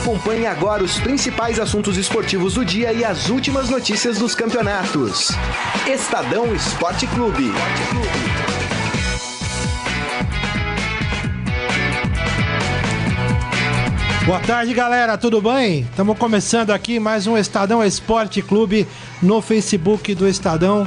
Acompanhe agora os principais assuntos esportivos do dia e as últimas notícias dos campeonatos. Estadão Esporte Clube. Boa tarde, galera. Tudo bem? Estamos começando aqui mais um Estadão Esporte Clube no Facebook do Estadão,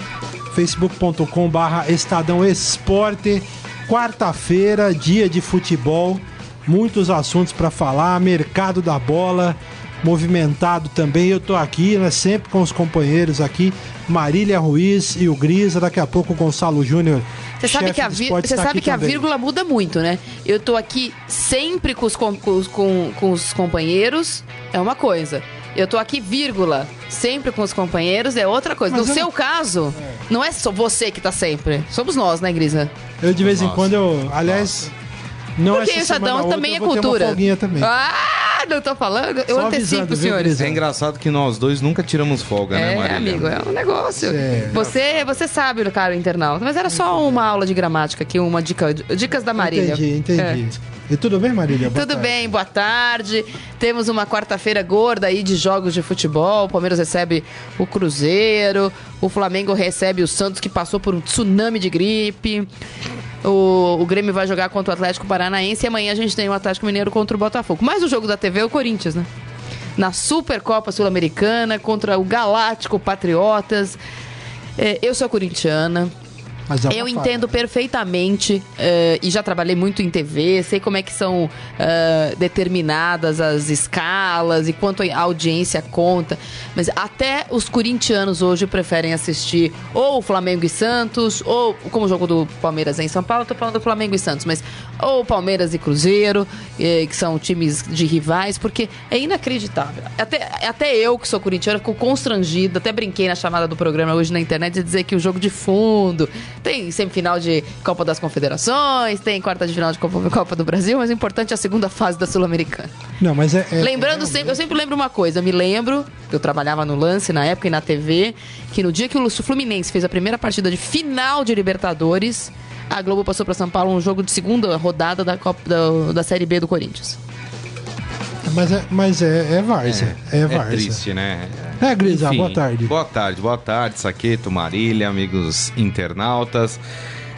facebook.com/barra Estadão Esporte. Quarta-feira, dia de futebol, muitos assuntos para falar, mercado da bola movimentado também. Eu tô aqui, né, sempre com os companheiros aqui, Marília Ruiz e o Grisa, daqui a pouco o Gonçalo Júnior. Você sabe que, a, você tá sabe que a vírgula muda muito, né? Eu tô aqui sempre com os, com, com, com os companheiros, é uma coisa. Eu tô aqui, vírgula, sempre com os companheiros, é outra coisa. Mas no eu... seu caso, é. não é só você que tá sempre. Somos nós, né, Grisa? Eu de vez em quando eu. Aliás. Nossa. Não Porque essa Estadão também é cultura. Também. Ah, não tô falando. Eu Só antecipo, senhores. É engraçado que nós dois nunca tiramos folga, né, é, né, Marília? amigo, é um negócio. Você, você sabe, cara, internauta. Mas era só uma aula de gramática aqui, uma dica, dicas da Marília. Entendi, entendi. É. E tudo bem, Marília? Boa tudo tarde. bem, boa tarde. Temos uma quarta-feira gorda aí de jogos de futebol. O Palmeiras recebe o Cruzeiro. O Flamengo recebe o Santos, que passou por um tsunami de gripe. O, o Grêmio vai jogar contra o Atlético Paranaense e amanhã a gente tem o Atlético Mineiro contra o Botafogo. Mas o jogo da TV é o Corinthians, né? Na Supercopa Sul-Americana contra o Galáctico Patriotas. É, eu sou corintiana. É eu entendo perfeitamente uh, e já trabalhei muito em TV, sei como é que são uh, determinadas as escalas e quanto a audiência conta. Mas até os corintianos hoje preferem assistir ou Flamengo e Santos, ou como o jogo do Palmeiras é em São Paulo, tô falando do Flamengo e Santos, mas ou Palmeiras e Cruzeiro, eh, que são times de rivais, porque é inacreditável. Até, até eu, que sou corintiana, fico constrangida, até brinquei na chamada do programa hoje na internet de dizer que o jogo de fundo tem semifinal de Copa das Confederações, tem quarta de final de Copa, Copa do Brasil, mas o importante é a segunda fase da Sul-Americana. Não, mas é. é Lembrando é, sempre, eu sempre lembro uma coisa, me lembro, eu trabalhava no lance na época e na TV, que no dia que o Fluminense fez a primeira partida de final de Libertadores, a Globo passou para São Paulo um jogo de segunda rodada da, Copa, da, da Série B do Corinthians. Mas é, mas é, é várzea. É, é, é triste, né? É, Grisa, boa tarde. Boa tarde, boa tarde, Saqueto, Marília, amigos internautas.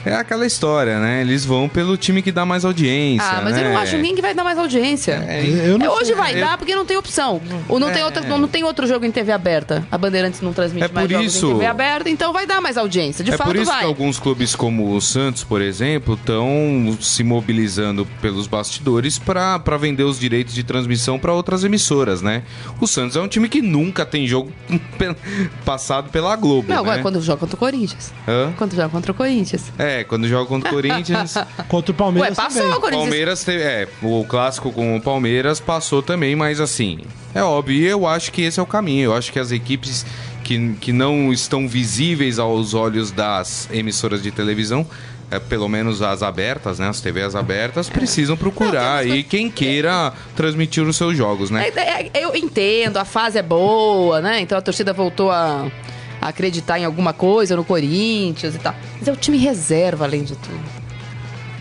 É aquela história, né? Eles vão pelo time que dá mais audiência. Ah, mas né? eu não acho ninguém que vai dar mais audiência. É, é hoje vai eu... dar porque não tem opção. Ou não, é... tem outro, não tem outro jogo em TV aberta. A Bandeirantes não transmite é mais jogos isso... em TV aberta, então vai dar mais audiência. De é fato, por isso vai. que alguns clubes como o Santos, por exemplo, estão se mobilizando pelos bastidores para vender os direitos de transmissão para outras emissoras, né? O Santos é um time que nunca tem jogo passado pela Globo. Não, né? é quando joga contra o Corinthians. Hã? Quando joga contra o Corinthians. É, quando joga contra o Corinthians. Contra o Palmeiras. Ué, passou também. o Corinthians. Palmeiras teve, é, o clássico com o Palmeiras passou também, mas assim, é óbvio, e eu acho que esse é o caminho. Eu acho que as equipes que, que não estão visíveis aos olhos das emissoras de televisão é, pelo menos as abertas, né? As TVs abertas, precisam procurar aí quem queira transmitir os seus jogos, né? É, é, eu entendo, a fase é boa, né? Então a torcida voltou a acreditar em alguma coisa no Corinthians e tal. Mas é o time reserva, além de tudo.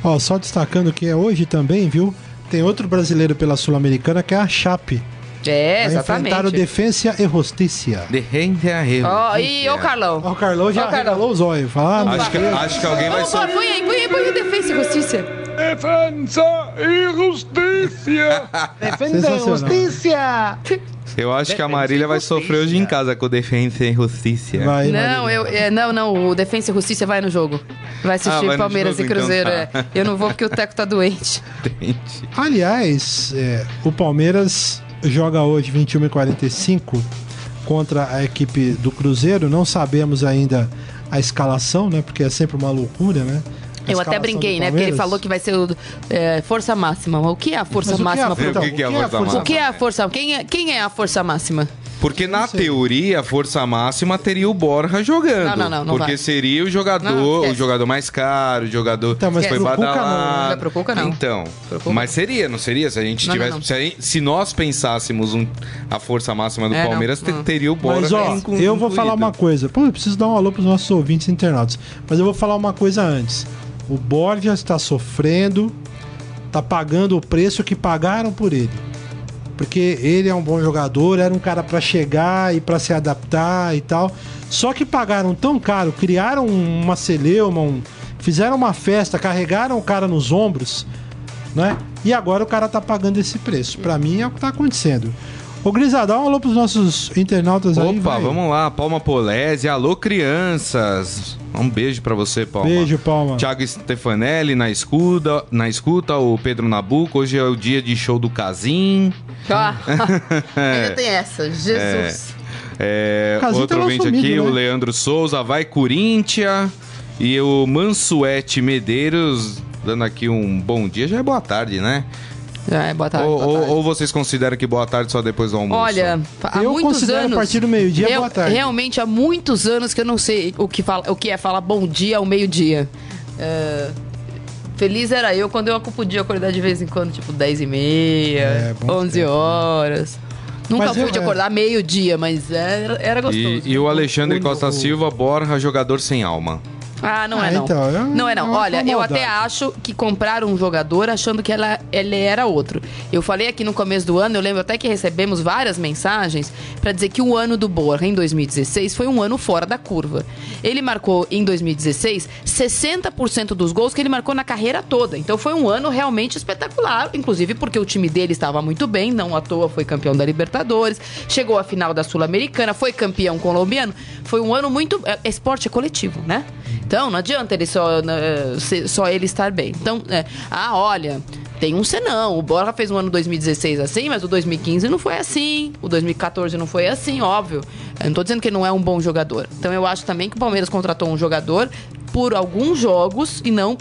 Ó, só destacando que é hoje também, viu? Tem outro brasileiro pela Sul-Americana que é a Chape. É, exatamente. Enfrentaram Defensa e Justiça. Defensa e. Ó, e o Carlão. Ó, o Carlão já regalou os olhos. Fala, acho, que, acho que alguém vai... Vamos, põe aí, põe aí, põe aí Defensa e Justiça. Defensa e Justiça. Defensa e Justiça. Eu acho que a Marília vai sofrer hoje em casa com o Defensa e Justiça. Vai, não, eu, é, não, não, o Defensa e Justiça vai no jogo. Vai assistir ah, vai Palmeiras jogo, e Cruzeiro. Então tá. é. Eu não vou porque o Teco tá doente. Entendi. Aliás, é, o Palmeiras joga hoje 21 e 45 contra a equipe do Cruzeiro. Não sabemos ainda a escalação, né? Porque é sempre uma loucura, né? Eu até brinquei, né? Porque ele falou que vai ser o, é, força máxima. O que é a força máxima? O que, é a força máxima? O que é a força quem é, quem é a força máxima? Porque na teoria, a força máxima teria o Borja jogando. Não, não, não. não porque vai. seria o jogador, não, o jogador mais caro, o jogador então, mas foi badalado. Não, pro Cuca não. Então, mas seria, não seria? Se a gente tivesse. Se, gente, se, nós pensássemos um, a força máxima do é, Palmeiras, teria o Borja. Mas ó, eu vou falar uma coisa. Pô, eu preciso dar um alô pros nossos ouvintes internados. Mas eu vou falar uma coisa antes. O Borja está sofrendo, está pagando o preço que pagaram por ele. porque ele é um bom jogador, era um cara pra chegar e pra se adaptar e tal. Só que pagaram tão caro, criaram uma celeuma, um- fizeram uma festa, carregaram o cara nos ombros, né? E agora o cara tá pagando esse preço. Pra mim é o que tá acontecendo. Ô Grisa, dá um alô pros nossos internautas aí. Opa, vamos lá. Palma Polese. Alô, crianças. Um beijo pra você, Palma. Beijo, Palma. Thiago Stefanelli na escuta, na escuta, o Pedro Nabuco. Hoje é o dia de show do Casim. Ah, ainda tem essa. Jesus. É, Casim outro tá ouvinte sumido, aqui, né? o Leandro Souza, vai Corinthians. E o Mansuete Medeiros, dando aqui um bom dia. Já é boa tarde, né? Já é, boa tarde. ou, boa ou- tarde. ou vocês consideram que boa tarde só depois do almoço? Olha, há Eu muitos considero anos. a partir do meio-dia boa tarde. Realmente há muitos anos que eu não sei o que, fala, o que é falar bom dia ao meio-dia. É, Feliz era eu quando eu podia acordar de vez em quando, tipo 10 e meia, É, bom 11 tempo. horas. Nunca Mas fui eu- de acordar meio-dia, mas era, era gostoso. E, e o Alexandre O- Costa o- Silva, Borja, jogador sem alma. Ah, não Ah, é não. então, é- não é não. uma Olha, eu até acho que compraram um jogador achando que ela, ele era outro. Eu falei aqui no começo do ano, eu lembro até que recebemos várias mensagens pra dizer que o ano do Borja em 2016 foi um ano fora da curva. Ele marcou em 2016 60% dos gols que ele marcou na carreira toda. Então foi um ano realmente espetacular, inclusive porque o time dele estava muito bem, não à toa foi campeão da Libertadores, chegou à final da Sul-Americana, foi campeão colombiano. Foi um ano muito. é, Esporte é coletivo, né? Então não adianta ele só, né, só ele estar bem. Então, é, ah, olha. Tem um senão. O Borja fez um ano 2016 assim, mas o 2015 não foi assim. O 2014 não foi assim, óbvio. Eu não tô dizendo que ele não é um bom jogador. Então eu acho também que o Palmeiras contratou um jogador por alguns jogos e não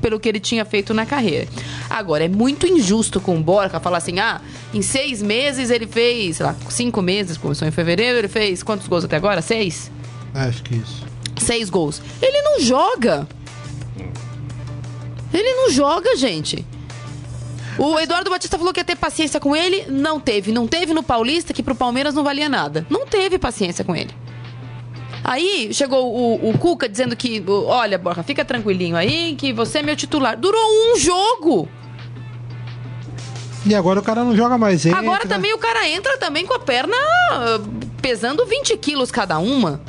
pelo que ele tinha feito na carreira. Agora, é muito injusto com o Borja falar assim: ah, em seis meses ele fez, sei lá, cinco meses, começou em fevereiro, ele fez quantos gols até agora? Seis? Acho que isso. Seis gols. Ele não joga. Ele não joga, gente. O Eduardo Batista falou que ia ter paciência com ele. Não teve. Não teve no Paulista, que pro Palmeiras não valia nada. Não teve paciência com ele. Aí chegou o, o Cuca dizendo que, olha, Borja, fica tranquilinho aí, que você é meu titular. Durou um jogo. E agora o cara não joga mais. Entra. Agora também o cara entra também com a perna ah, pesando 20 quilos cada uma.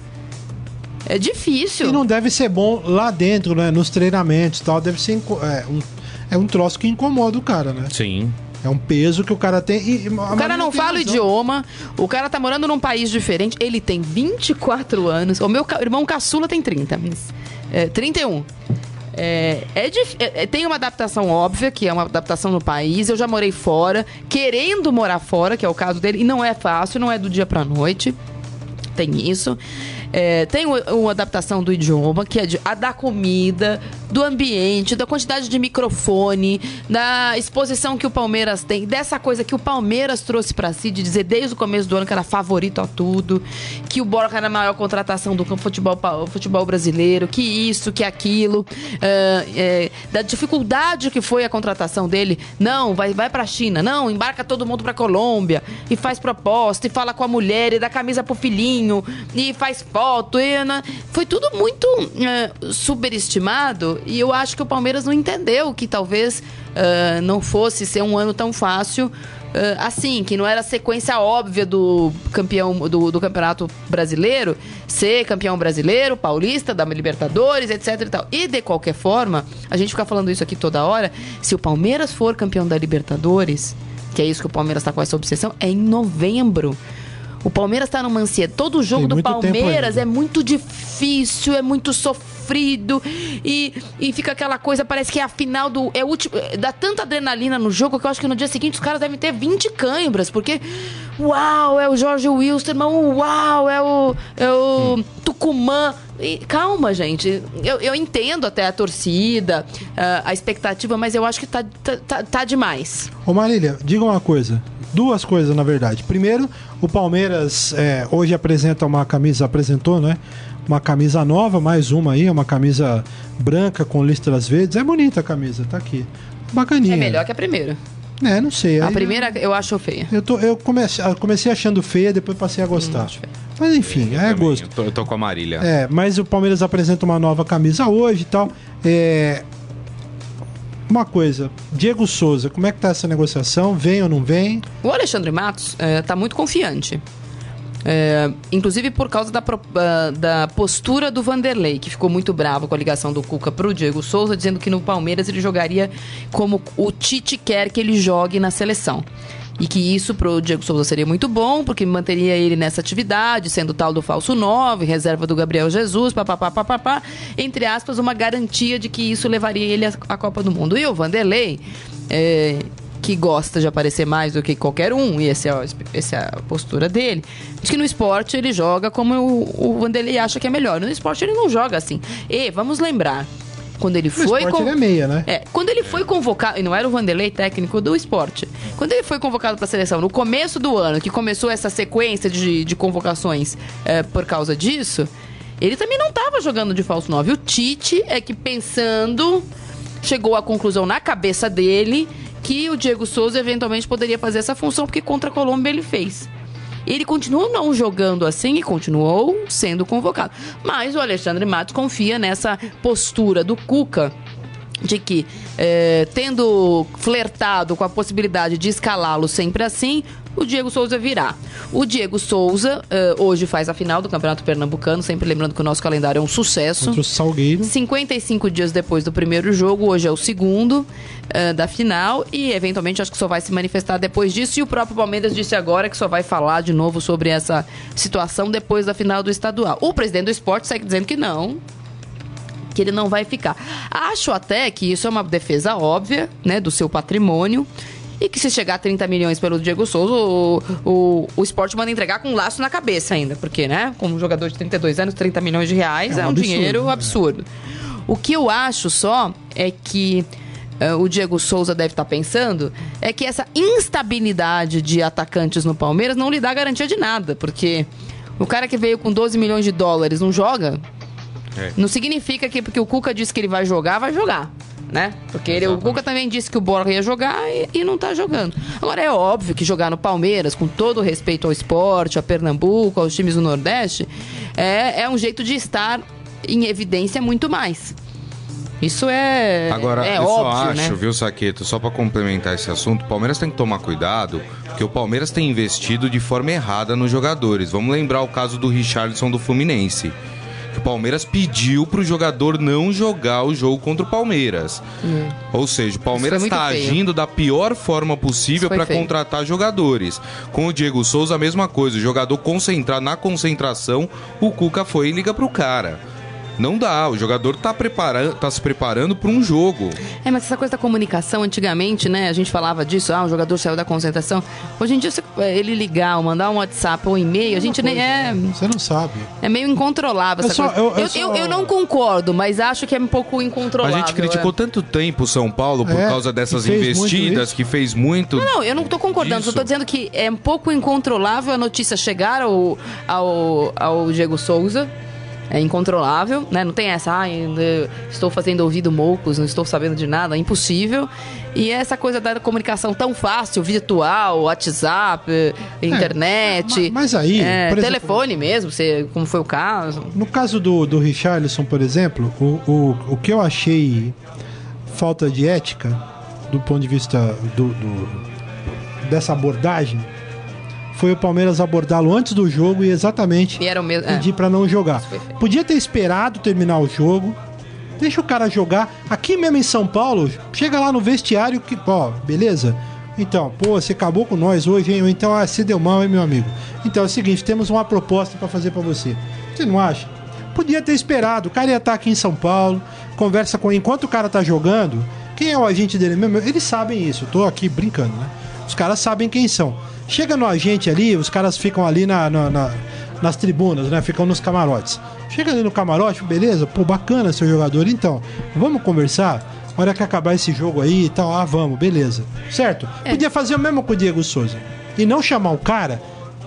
É difícil. E não deve ser bom lá dentro, né? Nos treinamentos e tal. Deve ser é, um, é um troço que incomoda o cara, né? Sim. É um peso que o cara tem. E, O cara não fala o idioma, o cara tá morando num país diferente, ele tem 24 anos. O meu irmão caçula tem 30, mas. É, 31. É, é dif- é- é- tem uma adaptação óbvia, que é uma adaptação no país. Eu já morei fora, querendo morar fora, que é o caso dele, e não é fácil, não é do dia pra noite. Tem isso. É, tem uma adaptação do idioma, que é de, a da comida, do ambiente, da quantidade de microfone, da exposição que o Palmeiras tem, dessa coisa que o Palmeiras trouxe pra si, de dizer desde o começo do ano que era favorito a tudo, que o Borja era a maior contratação do futebol, pa- futebol brasileiro, que isso, que aquilo, ah, é, da dificuldade que foi a contratação dele. Não, vai, vai pra China, não, embarca todo mundo pra Colômbia, e faz proposta, e fala com a mulher, e dá camisa pro filhinho, e faz foto, e, né? foi tudo muito eh, superestimado, e eu acho que o Palmeiras não entendeu que talvez ah, não fosse ser um ano tão fácil ah, assim, que não era a sequência óbvia do campeão do, do campeonato brasileiro ser campeão brasileiro, paulista, da Libertadores, etc e tal. E de qualquer forma, a gente fica falando isso aqui toda hora, se o Palmeiras for campeão da Libertadores, que é isso que o Palmeiras tá com essa obsessão, é em novembro. O Palmeiras tá numa ansiedade. Todo jogo Tem do Palmeiras é muito difícil, é muito sofrido e, e fica aquela coisa, parece que é a final do. É o último, é, dá tanta adrenalina no jogo que eu acho que no dia seguinte os caras devem ter 20 cãibras, porque. Uau, é o Jorge Wilstermann, uau, é o, é o Tucumã. E, calma, gente. Eu, eu entendo até a torcida, a, a expectativa, mas eu acho que tá, tá, tá, tá demais. Ô Marília, diga uma coisa. Duas coisas, na verdade. Primeiro, o Palmeiras é, hoje apresenta uma camisa, apresentou, né? Uma camisa nova, mais uma aí, uma camisa branca com listras verdes. É bonita a camisa, tá aqui. Bacaninha. É melhor que a primeira. É, não sei. A aí- primeira eu acho feia. Eu, tô, eu comecei, eu comecei achando feia, depois passei a gostar. acho feia. Mas enfim, é Também, gosto. Eu tô, eu tô com a Marília. É, mas o Palmeiras apresenta uma nova camisa hoje e tal. É, Uma coisa, Diego Souza, como é que tá essa negociação? Vem ou não vem? O Alexandre Matos está muito confiante. É, inclusive por causa da, ah, da postura do Vanderlei, que ficou muito bravo com a ligação do Cuca pro Diego Souza, dizendo que no Palmeiras ele jogaria como o Tite quer que ele jogue na seleção. E que isso pro Diego Souza seria muito bom, porque manteria ele nessa atividade, sendo tal do falso 9, reserva do Gabriel Jesus, papapá, papapá, entre aspas, uma garantia de que isso levaria ele à à Copa do Mundo. E o Vanderlei, é, que gosta de aparecer mais do que qualquer um, e esse é, essa é a postura dele, diz que no esporte ele joga como o, o Vanderlei acha que é melhor. No esporte ele não joga assim. E vamos lembrar, quando ele No foi. esporte ele é meia, né? é, quando ele foi convocado, e não era o Vanderlei técnico do esporte, quando ele foi convocado para a seleção no começo do ano, que começou essa sequência de, de convocações é, por causa disso, ele também não estava jogando de falso 9. O Tite é que pensando, chegou à conclusão na cabeça dele que o Diego Souza eventualmente poderia fazer essa função, porque contra a Colômbia ele fez. Ele continuou não jogando assim e continuou sendo convocado. Mas o Alexandre Matos confia nessa postura do Cuca de que, eh, tendo flertado com a possibilidade de escalá-lo sempre assim, o Diego Souza virá. O Diego Souza eh, hoje faz a final do Campeonato Pernambucano, sempre lembrando que o nosso calendário é um sucesso. Contra o Salgueiro. 55 dias depois do primeiro jogo, hoje é o segundo eh, da final e eventualmente acho que só vai se manifestar depois disso. E o próprio Palmeiras disse agora que só vai falar de novo sobre essa situação depois da final do estadual. O presidente do esporte segue dizendo que não, que ele não vai ficar. Acho até que isso é uma defesa óbvia, né, do seu patrimônio. E que se chegar a 30 milhões pelo Diego Souza, o, o, o esporte manda entregar com um laço na cabeça ainda. Porque, né, como um jogador de 32 anos, 30 milhões de reais É é um um, absurdo, dinheiro né? absurdo. O que eu acho só é que eh, o Diego Souza deve estar pensando é que essa instabilidade de atacantes no Palmeiras não lhe dá garantia de nada. Porque o cara que veio com 12 milhões de dólares não joga, É. não significa que porque o Cuca disse que ele vai jogar, vai jogar. Né? Porque ele- o. Cuca também disse que o Borja ia jogar e, e não tá jogando. Agora é óbvio que jogar no Palmeiras, com todo o respeito ao esporte, a Pernambuco, aos times do Nordeste, é, é um jeito de estar em evidência muito mais. Isso é, Agora, é eu só óbvio, acho, né? viu, Saqueto, só pra complementar esse assunto, o Palmeiras tem que tomar cuidado, porque o Palmeiras tem investido de forma errada nos jogadores. Vamos lembrar o caso do Richarlison do Fluminense. O Palmeiras pediu pro jogador não jogar o jogo contra o Palmeiras. Ou seja, o Palmeiras está agindo da pior forma possível para contratar jogadores. Com o Diego Souza, a mesma coisa. O jogador concentrar na concentração, o Cuca foi e liga pro cara. Não dá, o jogador tá, preparando, tá se preparando para um jogo. É, mas essa coisa da comunicação, antigamente, né? A gente falava disso, ah, o jogador saiu da concentração. Hoje em dia, você- ele ligar, ou mandar um WhatsApp ou um e-mail, a gente nem é. Você não sabe. É meio incontrolável Eu essa só- coisa. eu- eu Eu, só- eu- eu não concordo, mas acho que é um pouco A incontrolável. gente criticou é. tanto tempo o São Paulo por É, causa dessas investidas, que fez muito. Não, eu não tô concordando, Disso. só tô dizendo que é um pouco incontrolável a notícia chegar ao, ao, ao Diego Souza. É incontrolável, né? Não tem essa, eu estou fazendo ouvido moucos, não estou sabendo de nada, é impossível. E essa coisa da comunicação tão fácil, virtual, WhatsApp, eh, internet. ma- mas aí, é, exemplo- telefone mesmo, você, como foi o caso. No caso do, do Richarlison, por exemplo, o, o, o que eu achei falta de ética, do ponto de vista do, do- dessa abordagem, foi o Palmeiras abordá-lo antes do jogo e exatamente E era o mesmo. é. pedir pra não jogar. Podia ter esperado terminar o jogo. Deixa o cara jogar. Aqui mesmo em São Paulo, chega lá no vestiário que, ó, beleza? Então, pô, você acabou com nós hoje, hein? Ou Então, ah, você deu mal, hein, meu amigo? Então é o seguinte, temos uma proposta pra fazer pra você. Você não acha? Podia ter esperado. O cara ia estar aqui em São Paulo, conversa com enquanto o cara tá jogando. Quem é o agente dele mesmo? Eles sabem isso. Eu tô aqui brincando, né? Os caras sabem quem são. Chega no agente ali, os caras ficam ali na, na- na- nas tribunas, né? Ficam nos camarotes. Chega ali no camarote, beleza? Pô, bacana seu jogador. Então, vamos conversar? Hora que acabar esse jogo aí e tal, ah, vamos, beleza. Certo? É. Podia fazer o mesmo com o Diego Souza. E não chamar o cara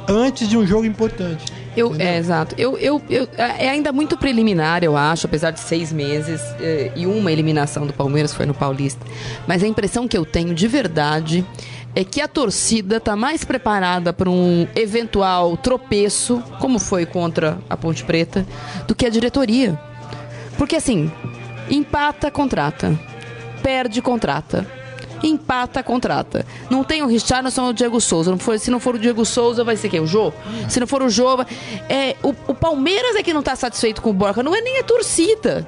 antes de um jogo importante. Eu, é, exato. Eu, eu, eu- é ainda muito preliminar, eu acho, apesar de seis meses eh, e uma eliminação do Palmeiras foi no Paulista. Mas a impressão que eu tenho de verdade é que a torcida está mais preparada para um eventual tropeço, como foi contra a Ponte Preta, do que a diretoria. Porque assim, empata, contrata. perde, contrata. Empata, contrata. Não tem o Richarlison ou o Diego Souza. Não for- se não for o Diego Souza, vai ser quem? O Jô? Se não for o Jô, vai- é, o, o Palmeiras é que não tá satisfeito com o Borja. Não é nem a torcida.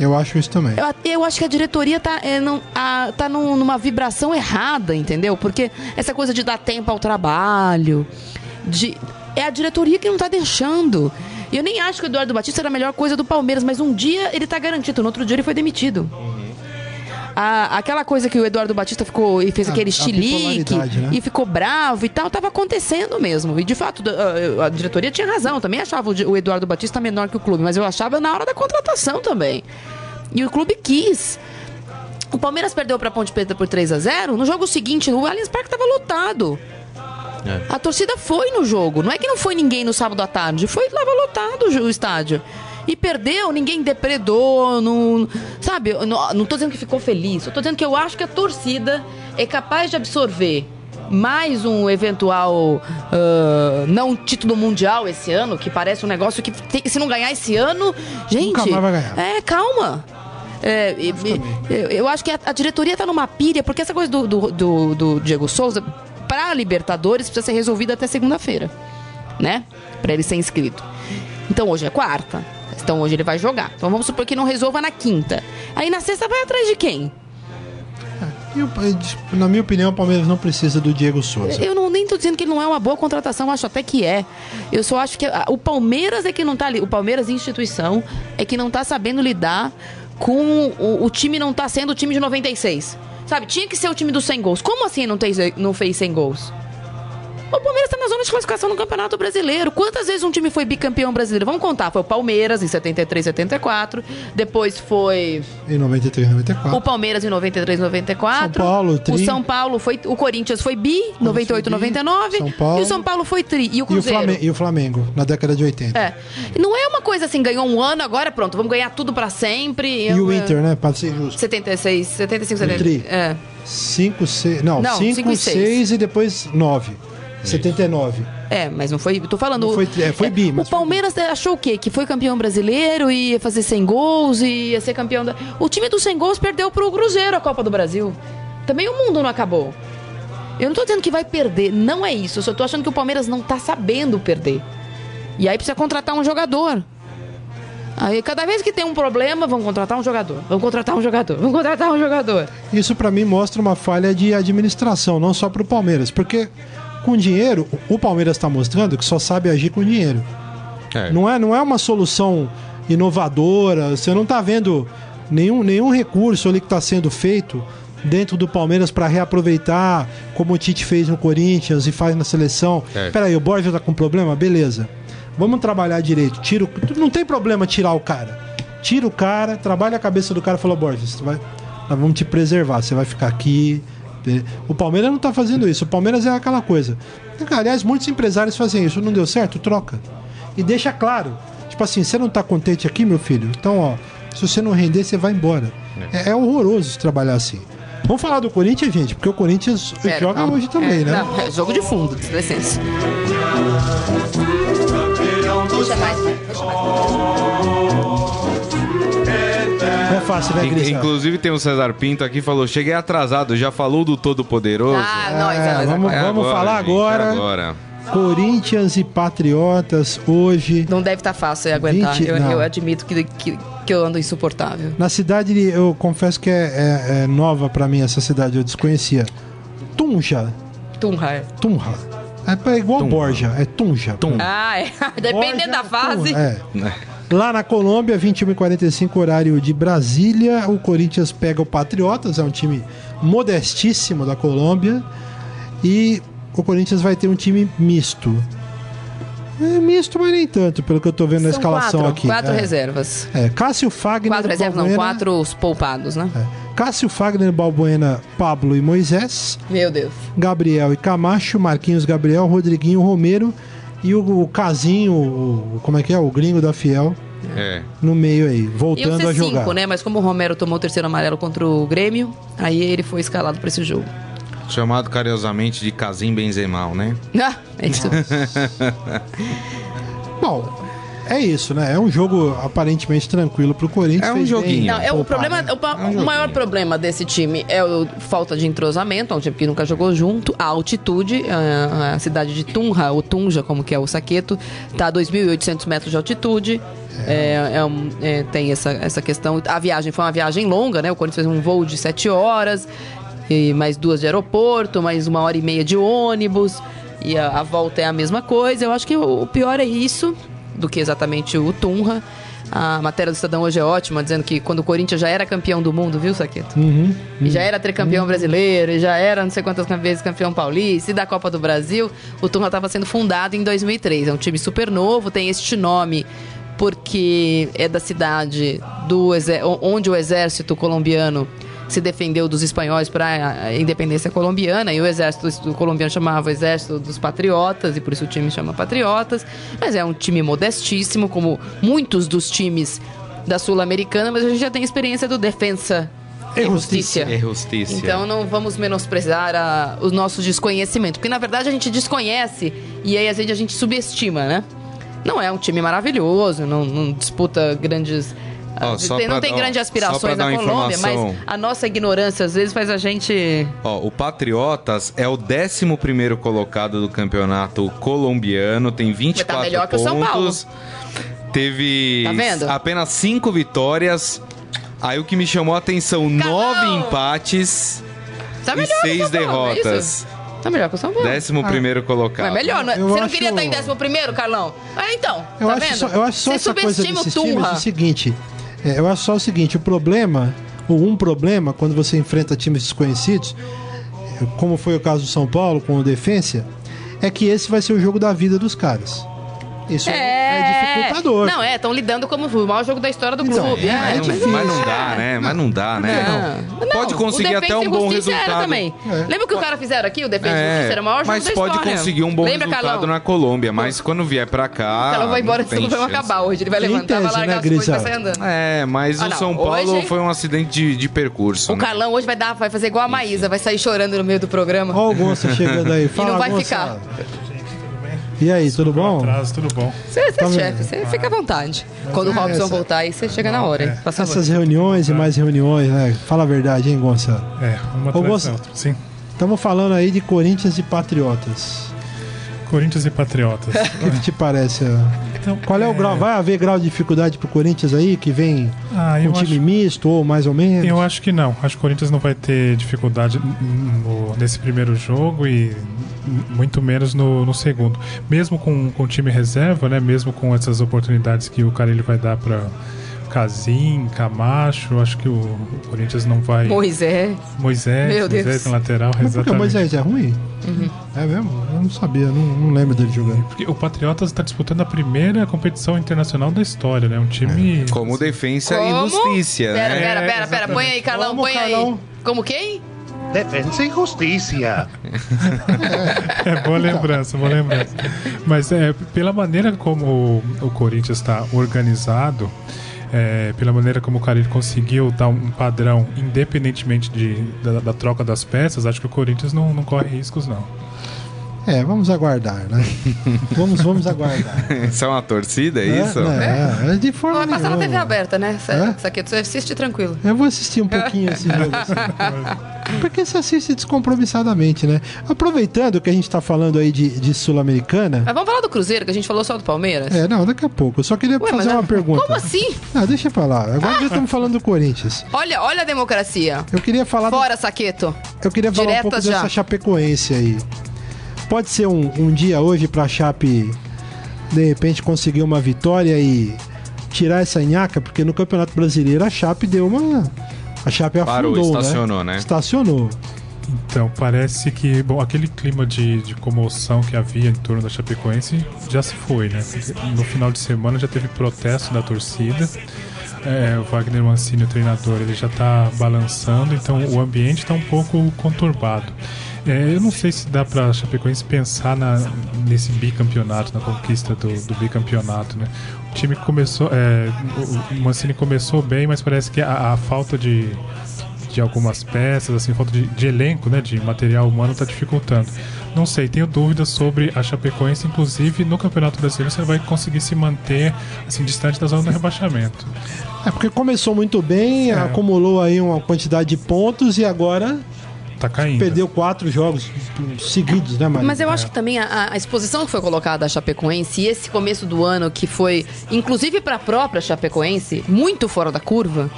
Eu acho isso também. Eu, eu acho que a diretoria tá, é, não, a- tá num- numa vibração errada, entendeu? Porque essa coisa de dar tempo ao trabalho, de, é a diretoria que não tá deixando. E eu nem acho que o Eduardo Batista era a melhor coisa do Palmeiras, mas um dia ele tá garantido, no outro dia ele foi demitido. A- aquela coisa que o Eduardo Batista ficou e fez A- aquele a chilique né? e ficou bravo e tal, tava acontecendo mesmo. E de fato, a, a diretoria tinha razão. Eu também achava o o Eduardo Batista menor que o clube, mas eu achava na hora da contratação também. E o clube quis. O Palmeiras perdeu pra Ponte Preta por 3 a 0 No jogo seguinte, o Allianz Parque tava lotado. A torcida foi no jogo. Não é que não foi ninguém no sábado à tarde. Foi tava lotado o estádio. E perdeu, ninguém depredou, não, sabe? Não, não tô dizendo que ficou feliz. Eu tô dizendo que eu acho que a torcida é capaz de absorver mais um eventual ah, não título mundial esse ano, que parece um negócio que tem- se não ganhar esse ano, gente. Nunca mais vai ganhar. É, calma. É, e- eu, eu acho que a, a diretoria tá numa pilha, porque essa coisa do, do, do- do Diego Souza, pra Libertadores, precisa ser resolvida até segunda-feira, né? Pra ele ser inscrito. Então hoje é quarta. Então hoje ele vai jogar. Então vamos supor que não resolva na quinta. Aí na sexta vai atrás de quem? O- na minha opinião, o Palmeiras não precisa do Diego Souza. Eu não, nem tô dizendo que ele não é uma boa contratação, eu acho até que é. Eu só acho que a- o Palmeiras é que não tá ali. O Palmeiras, instituição, é que não tá sabendo lidar com. O, o time não tá sendo o time de 96. Sabe, tinha que ser o time dos 100 gols. Como assim não, tem, não fez 100 gols? O Palmeiras tá na zona de classificação no Campeonato Brasileiro. Quantas vezes um time foi bicampeão brasileiro? Vamos contar. Foi o Palmeiras em 73, 74. Depois foi Em 93, 94. o Palmeiras em 93, 94. São Paulo, tri. O São Paulo foi. O Corinthians foi bi, 98, foi bi. 99. São Paulo. E o São Paulo foi tri. E o E o, Cruzeiro. Flamengo, e o Flamengo, na década de 80. É. Não é uma coisa assim, ganhou um ano, agora pronto, vamos ganhar tudo pra sempre. E o Inter, né? Pra ser justo. 76, 75, 70. Tri. É. 5, 6. Não, Não, 5, cinco e 6 seis. e depois 9. 79. É, mas não foi. Tô falando. Não foi é, foi bi, mas O foi Palmeiras achou o quê? Que foi campeão brasileiro e ia fazer 100 gols e ia ser campeão da. O time dos 100 gols perdeu pro Cruzeiro a Copa do Brasil. Também o mundo não acabou. Eu não tô dizendo que vai perder, não é isso. Eu só tô achando que o Palmeiras não tá sabendo perder. E aí precisa contratar um jogador. Aí cada vez que tem um problema, vamos contratar um jogador. Vamos contratar um jogador. Vamos contratar um jogador. Isso pra mim mostra uma falha de administração, não só pro Palmeiras. Porque com dinheiro, o Palmeiras tá mostrando que só sabe agir com dinheiro. É. Não é, não é uma solução inovadora, você não tá vendo nenhum, nenhum recurso ali que está sendo feito dentro do Palmeiras para reaproveitar, como o Tite fez no Corinthians e faz na seleção. É. Peraí, o Borja tá com problema? Beleza. Vamos trabalhar direito. Tira o... Não tem problema tirar o cara. Tira o cara, trabalha a cabeça do cara e fala, você vai... nós vamos te preservar, você vai ficar aqui. O Palmeiras não tá fazendo isso. O Palmeiras é aquela coisa. Aliás, muitos empresários fazem isso. Não deu certo? Troca. E deixa claro. Tipo assim, você não tá contente aqui, meu filho? Então, ó, se você não render, você vai embora. É, é horroroso trabalhar assim. Vamos falar do Corinthians, gente, porque o Corinthians Pera, joga calma. hoje também, É, né? Não, é jogo de fundo, dá licença. Puxa mais, puxa mais. Não é fácil, né, Gris? Inclusive tem o César Pinto aqui falou: cheguei atrasado, já falou do Todo-Poderoso? Ah, não, É, é, vamos- É falar gente, agora. é agora. Corinthians e Patriotas hoje. Não deve estar fácil aguentar. 20 eu, eu admito que, que, que eu ando insuportável. Na cidade, eu confesso que é, é- é nova pra mim essa cidade, eu desconhecia. Tunja. Tunja. Tunja. É igual Borja, é Tunja. Ah, é. Dependendo da fase. É. Lá na Colômbia, 21h45, horário de Brasília, o Corinthians pega o Patriotas, é um time modestíssimo da Colômbia. E o Corinthians vai ter um time misto. É misto, mas nem tanto, pelo que eu tô vendo na São escalação quatro, aqui. quatro é. reservas. É, Cássio Fagner. Quatro reservas, não, quatro os poupados, né? é, Cássio Fagner, Balbuena, Pablo e Moisés. Meu Deus. Gabriel e Camacho, Marquinhos Gabriel, Rodriguinho Romero e o, o Casinho, o- como é que é? O gringo da Fiel, É. no meio aí, voltando a jogar. C5, né? Mas como o Romero tomou o terceiro amarelo contra o Grêmio, aí ele foi escalado pra esse jogo. Chamado carinhosamente de Casim Benzemal, né? Ah, é isso. Bom, é isso, né? É um jogo aparentemente tranquilo pro Corinthians. É um joguinho. Não, é o poupar, problema, né? o, pa- o maior problema desse time é a falta de entrosamento, é um time que nunca jogou junto, a altitude, a, a cidade de Tunja, ou Tunja, como que é o Saqueto, tá a 2.800 metros de altitude. É, é um- é, tem essa, essa questão. A viagem foi uma viagem longa, né? O Corinthians fez um voo de 7 horas, e mais duas de aeroporto, mais uma hora e meia de ônibus. E a, a volta é a mesma coisa. Eu acho que o, o pior é isso, do que exatamente o Tunja. A matéria do Estadão hoje é ótima, dizendo que quando o Corinthians já era campeão do mundo, viu, Saqueto? Uhum. E já era tricampeão brasileiro, e já era não sei quantas vezes campeão paulista, e da Copa do Brasil, o Tunja estava sendo fundado em 2003. É um time super novo, tem este nome porque é da cidade do onde o exército colombiano se defendeu dos espanhóis para a independência colombiana e o exército do colombiano chamava o exército dos patriotas e por isso o time chama patriotas mas é um time modestíssimo como muitos dos times da sul-americana mas a gente já tem experiência do defensa Justicia. justiça É justiça. então não vamos menosprezar a- o nosso desconhecimento, porque na verdade a gente desconhece e aí às vezes a gente subestima, né? Não é um time maravilhoso, não, não disputa grandes. Ó, ah, só tem- não pra tem dar- grandes aspirações na Colômbia, informação. mas a nossa ignorância às vezes faz a gente. Ó, o Patriotas é o 11 colocado do campeonato colombiano, tem 24 Mas tá melhor que o São pontos. Teve Tá vendo? apenas 5 vitórias. Aí o que me chamou a atenção, Carlão! 9 empates Tá e melhor que o 6 São Paulo, não é isso? derrotas. Tá melhor que o São Paulo. 11 primeiro colocado. Mas melhor, não é? Eu Você não acho- queria estar em décimo primeiro, Carlão? Ah, então. Eu, tá acho vendo? só, eu acho só Você essa coisa subestima desses o times é o seguinte. É, eu acho só o seguinte, o problema, ou um problema, quando você enfrenta times desconhecidos, é, como foi o caso do São Paulo com o Defensa, é que esse vai ser o jogo da vida dos caras. Isso é, é dificultador. Não, é, estão lidando como o maior jogo da história do Então, clube. é, É, Mas, não, difícil. mas não dá, né? Mas não dá, né? Não. Pode Não, conseguir o até um e bom resultado. Também. É. Lembra o que o cara fizeram aqui? O Defesa e É, Justiça era o maior jogo mas da pode história. conseguir um bom Lembra, resultado Carlão? na Colômbia, mas quando vier pra cá. O Carlão vai embora não chance. acabar hoje. Ele vai levantar, vai largar né, as coisas e vai sair andando. É, mas Ah, o São Paulo hoje- foi um acidente de, de percurso. O né? Carlão hoje vai dar, vai fazer igual a Maísa, vai sair chorando no meio do programa. Olha o Gonça chegando aí. Fala, não vai ficar. E aí, tudo bom? Atraso, tudo bom? Você, Tá é vendo? chefe, você fica à vontade. Quando o Robson essa- voltar aí, você chega na hora, hein? Por favor. Essas reuniões e mais reuniões, né? Fala a verdade, hein, Gonça? É, uma Ô, atrás Gonça- outra. Sim. Estamos falando aí de Corinthians e Patriotas. Corinthians e Patriotas. O que, te parece? Então, Qual é o grau? Vai haver grau de dificuldade pro Corinthians aí, que vem Ah, um time acho, misto ou mais ou menos? eu acho que não. Acho que o Corinthians não vai ter dificuldade no- nesse primeiro jogo e muito menos no, no segundo. Mesmo com, com o time reserva, né? Mesmo com essas oportunidades que o Carilho vai dar para Casim, Camacho, acho que o, Corinthians não vai. Moisés. Moisés, Meu Deus. Moisés na lateral, Mas porque o exatamente. Moisés é ruim? Uhum. É mesmo? Eu não sabia, não, não lembro dele jogando. Porque o Patriotas está disputando a primeira competição internacional da história, né? Um time. Como defensa e Como? justiça, Pera, né? pera, pera, pera. Põe aí, Carlão, Como, põe aí. Como quem? Defensa e Justiça. É, boa lembrança, boa lembrança. Mas é, pela maneira como o, Corinthians está organizado, é, pela maneira como o Carilho conseguiu dar um padrão, independentemente de, da, da troca das peças, acho que o Corinthians não, não corre riscos, não. É, vamos aguardar, né? vamos, vamos aguardar. Isso é uma torcida, é isso? É, é de Não, forma vai passar na TV nenhuma. aberta, né? É? Isso aqui você assiste tranquilo. Eu vou assistir um pouquinho esse jogo. assim. Porque você assiste descompromissadamente, né? Aproveitando que a gente tá falando aí de, de Sul-Americana. Mas vamos falar do Cruzeiro, que a gente falou só do Palmeiras? É, não, daqui a pouco. Eu só queria Ué, fazer uma é- pergunta. Como assim? Não, deixa pra lá. Agora já estamos falando do Corinthians. Olha, olha a democracia. Eu queria falar, do- Fora, Saqueto. eu queria falar um pouco já. dessa Chapecoense aí. Pode ser um, um dia hoje pra Chape de repente conseguir uma vitória e tirar essa nhaca, porque no Campeonato Brasileiro a Chape deu uma a Chape Parou, afundou, estacionou, né? Estacionou. Então, parece que, bom, aquele clima de, de comoção que havia em torno da Chapecoense já se foi, né? No final de semana já teve protesto da torcida. É, o Wagner Mancini, o treinador, ele já tá balançando, então o ambiente tá um pouco conturbado. É, eu não sei se dá pra Chapecoense pensar na, nesse bicampeonato, na conquista do, do bicampeonato, né? O time começou, é, o, Mancini começou bem, mas parece que a, a falta de de algumas peças, assim, falta de, de elenco, né, de material humano tá dificultando. Não sei, tenho dúvidas sobre a Chapecoense, inclusive no Campeonato Brasileiro você vai conseguir se manter assim distante da zona do rebaixamento. É porque começou muito bem, acumulou aí uma quantidade de pontos e agora Tá caindo. perdeu quatro jogos seguidos, né, Maria? Mas eu acho que também a, a exposição que foi colocada à Chapecoense e esse começo do ano que foi, inclusive para a própria Chapecoense, muito fora da curva,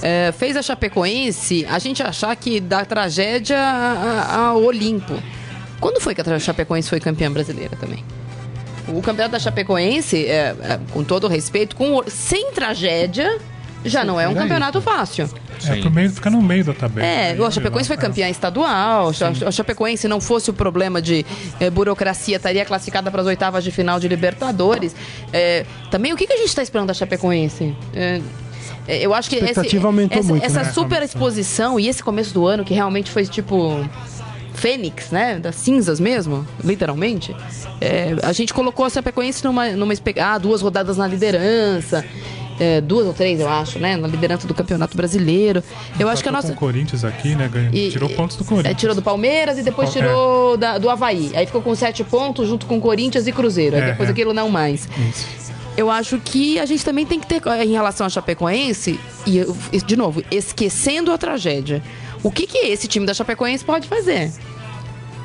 é, fez a Chapecoense a gente achar que da tragédia ao Olimpo. Quando foi que a Chapecoense foi campeã brasileira também? O campeonato da Chapecoense, é, é, com todo o respeito, com, sem tragédia, já não é um campeonato fácil. É, pro meio, fica no meio da tabela. É, o Chapecoense foi campeã estadual. A Chapecoense, se não fosse o problema de eh, burocracia, estaria classificada para as oitavas de final de Libertadores. É, também, o que, que a gente está esperando da Chapecoense? É, eu acho que A expectativa esse- aumentou essa, muito, essa né? super exposição e esse começo do ano, que realmente foi tipo. Fênix, né? Das cinzas mesmo, literalmente. É, a gente colocou a Chapecoense numa, numa ah, duas rodadas na liderança. É, duas ou três, eu acho, né? Na liderança do Campeonato Brasileiro. Eu acho que a nossa. com o Corinthians aqui, né? Ganhou, E- tirou pontos do Corinthians. É, tirou do Palmeiras e depois tirou da- do Havaí. Aí ficou com sete pontos junto com Corinthians e Cruzeiro. Aí É, depois é. aquilo não mais. Isso. Eu acho que a gente também tem que ter, em relação à Chapecoense, e eu- e, de novo, esquecendo a tragédia, o que, que esse time da Chapecoense pode fazer?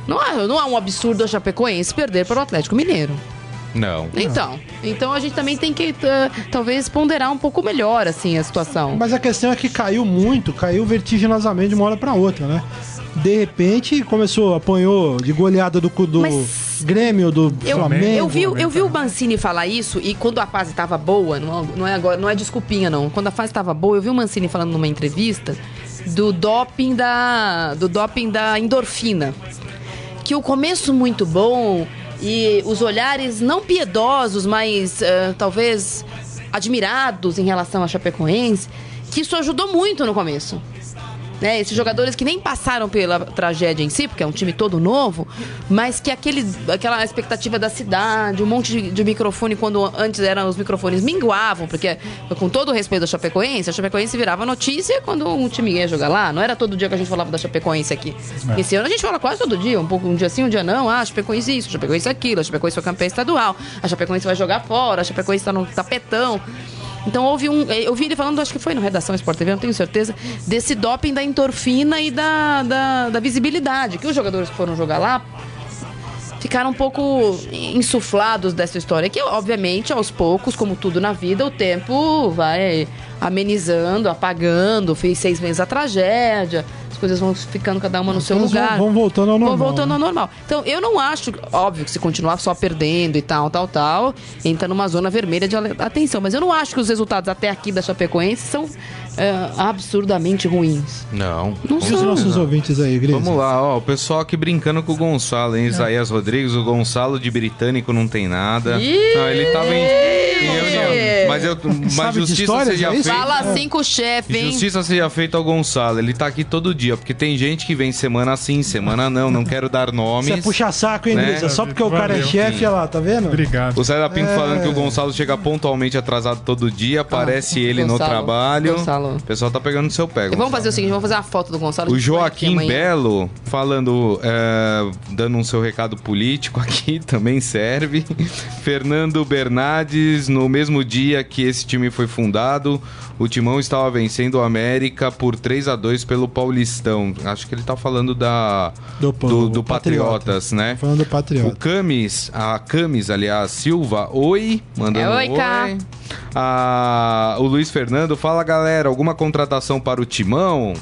Não é, não é um absurdo a Chapecoense perder para o Atlético Mineiro. Não. Então, então a gente também tem que ah, talvez ponderar um pouco melhor assim a situação. Mas a questão é que caiu muito, caiu vertiginosamente de uma hora pra outra, né? De repente começou, apanhou de goleada do, do Mas- Grêmio, do Eu, Flamengo. eu, vi, eu vi o. Mancini falar isso e quando a fase estava boa, não, não é agora, não é desculpinha não. Quando a fase estava boa, eu vi o Mancini falando numa entrevista do doping da do doping da endorfina. Que o começo muito bom e os olhares não piedosos, mas eh, talvez admirados em relação à Chapecoense, que isso ajudou muito no começo. Né, esses jogadores que nem passaram pela tragédia em si, porque é um time todo novo, mas que aquele, aquela expectativa da cidade, um monte de, de microfone, quando antes eram os microfones minguavam, porque com todo o respeito à Chapecoense, a Chapecoense virava notícia quando um time ia jogar lá. Não era todo dia que a gente falava da Chapecoense aqui. É. Esse ano a gente fala quase todo dia, um, pouco, um dia sim, um dia não. Ah, a Chapecoense isso, a Chapecoense aquilo, a Chapecoense foi campeã estadual, a Chapecoense vai jogar fora, a Chapecoense tá no tapetão. Então houve um. Eu vi ele falando, acho que foi no Redação Sport TV, não tenho certeza, desse doping da endorfina e da, da, da visibilidade. Que os jogadores que foram jogar lá ficaram um pouco insuflados dessa história. Que, obviamente, aos poucos, como tudo na vida, o tempo vai amenizando, apagando. Fez seis meses a tragédia, coisas vão ficando cada uma no seu vão- lugar. vão voltando ao normal, Vão voltando né? ao normal. Então, eu não acho, óbvio, que se continuar só perdendo e tal, tal, tal, entra numa zona vermelha de atenção. Mas eu não acho que os resultados até aqui da Chapecoense são é, absurdamente ruins. Não. Não E os são. nossos ouvintes aí, Gris? Vamos lá, ó, o pessoal aqui brincando com o Gonçalo, hein? Isaías Rodrigues, o Gonçalo de britânico não tem nada. Ih! Não, ele tava em, reunião. Mas, eu, mas Sabe de justiça histórias, seja é isso? feita. Fala assim com o chefe, hein? Justiça seja feita ao Gonçalo. Ele tá aqui todo dia, porque tem gente que vem semana sim, semana não. Não quero dar nomes. Você é puxa saco, hein, Né? Gris? É Só porque o cara é Valeu. chefe, olha lá, tá vendo? Obrigado. O César Pinto É. falando que o Gonçalo chega pontualmente atrasado todo dia, aparece ele no Gonçalo, trabalho. Gonçalo. O pessoal tá pegando no seu pé. E vamos Gonçalo. fazer o seguinte, vamos fazer uma foto do Gonçalo. O a Joaquim. Belo falando, é, dando um seu recado político aqui, também serve. Fernando Bernardes, no mesmo dia que esse time foi fundado, o Timão estava vencendo o América por 3 a 2 pelo Paulistão. Acho que ele tá falando da Do- do, do Patriota. Patriotas, né? Falando do O Patriota. Camis, a Camis, aliás, Silva, oi, mandando É, oi, um Cá. oi. O Luiz Fernando, fala galera, alguma contratação para o Timão?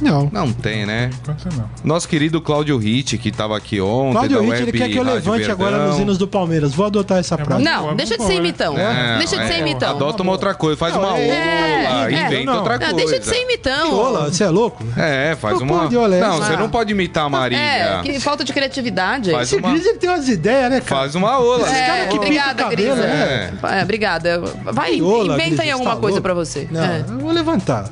Não. Não tem, né? Não. Nosso querido Cláudio Ritt, que tava aqui ontem, Cláudio Ritt, ele quer que eu levante agora nos hinos do Palmeiras. Vou adotar essa prática. Não, Vamos deixa de ser imitão. Não, deixa de é, ser imitão. Adota uma outra coisa, faz uma é, ola, é, inventa não. outra Não, coisa. deixa de ser imitão. Ola, você é louco? É, faz Pô, uma... pô, de olé. Não, você não pode imitar a Marília. É, que falta de criatividade. Faz Esse uma- Gris, ele tem umas ideias, né, cara? Faz uma ola. cara É, que obrigada, Gris. né? É, obrigada. Vai, Ola, inventa aí alguma tá coisa pra você. Não, É. eu vou levantar.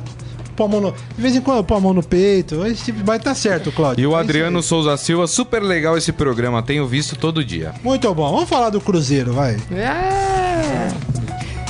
Pôr a mão no- De vez em quando eu pôr a mão no peito. Esse tipo vai estar certo, Claudio. E o Adriano. Souza Silva, super legal esse programa, tenho visto todo dia. Muito bom. Vamos falar do Cruzeiro, vai. É.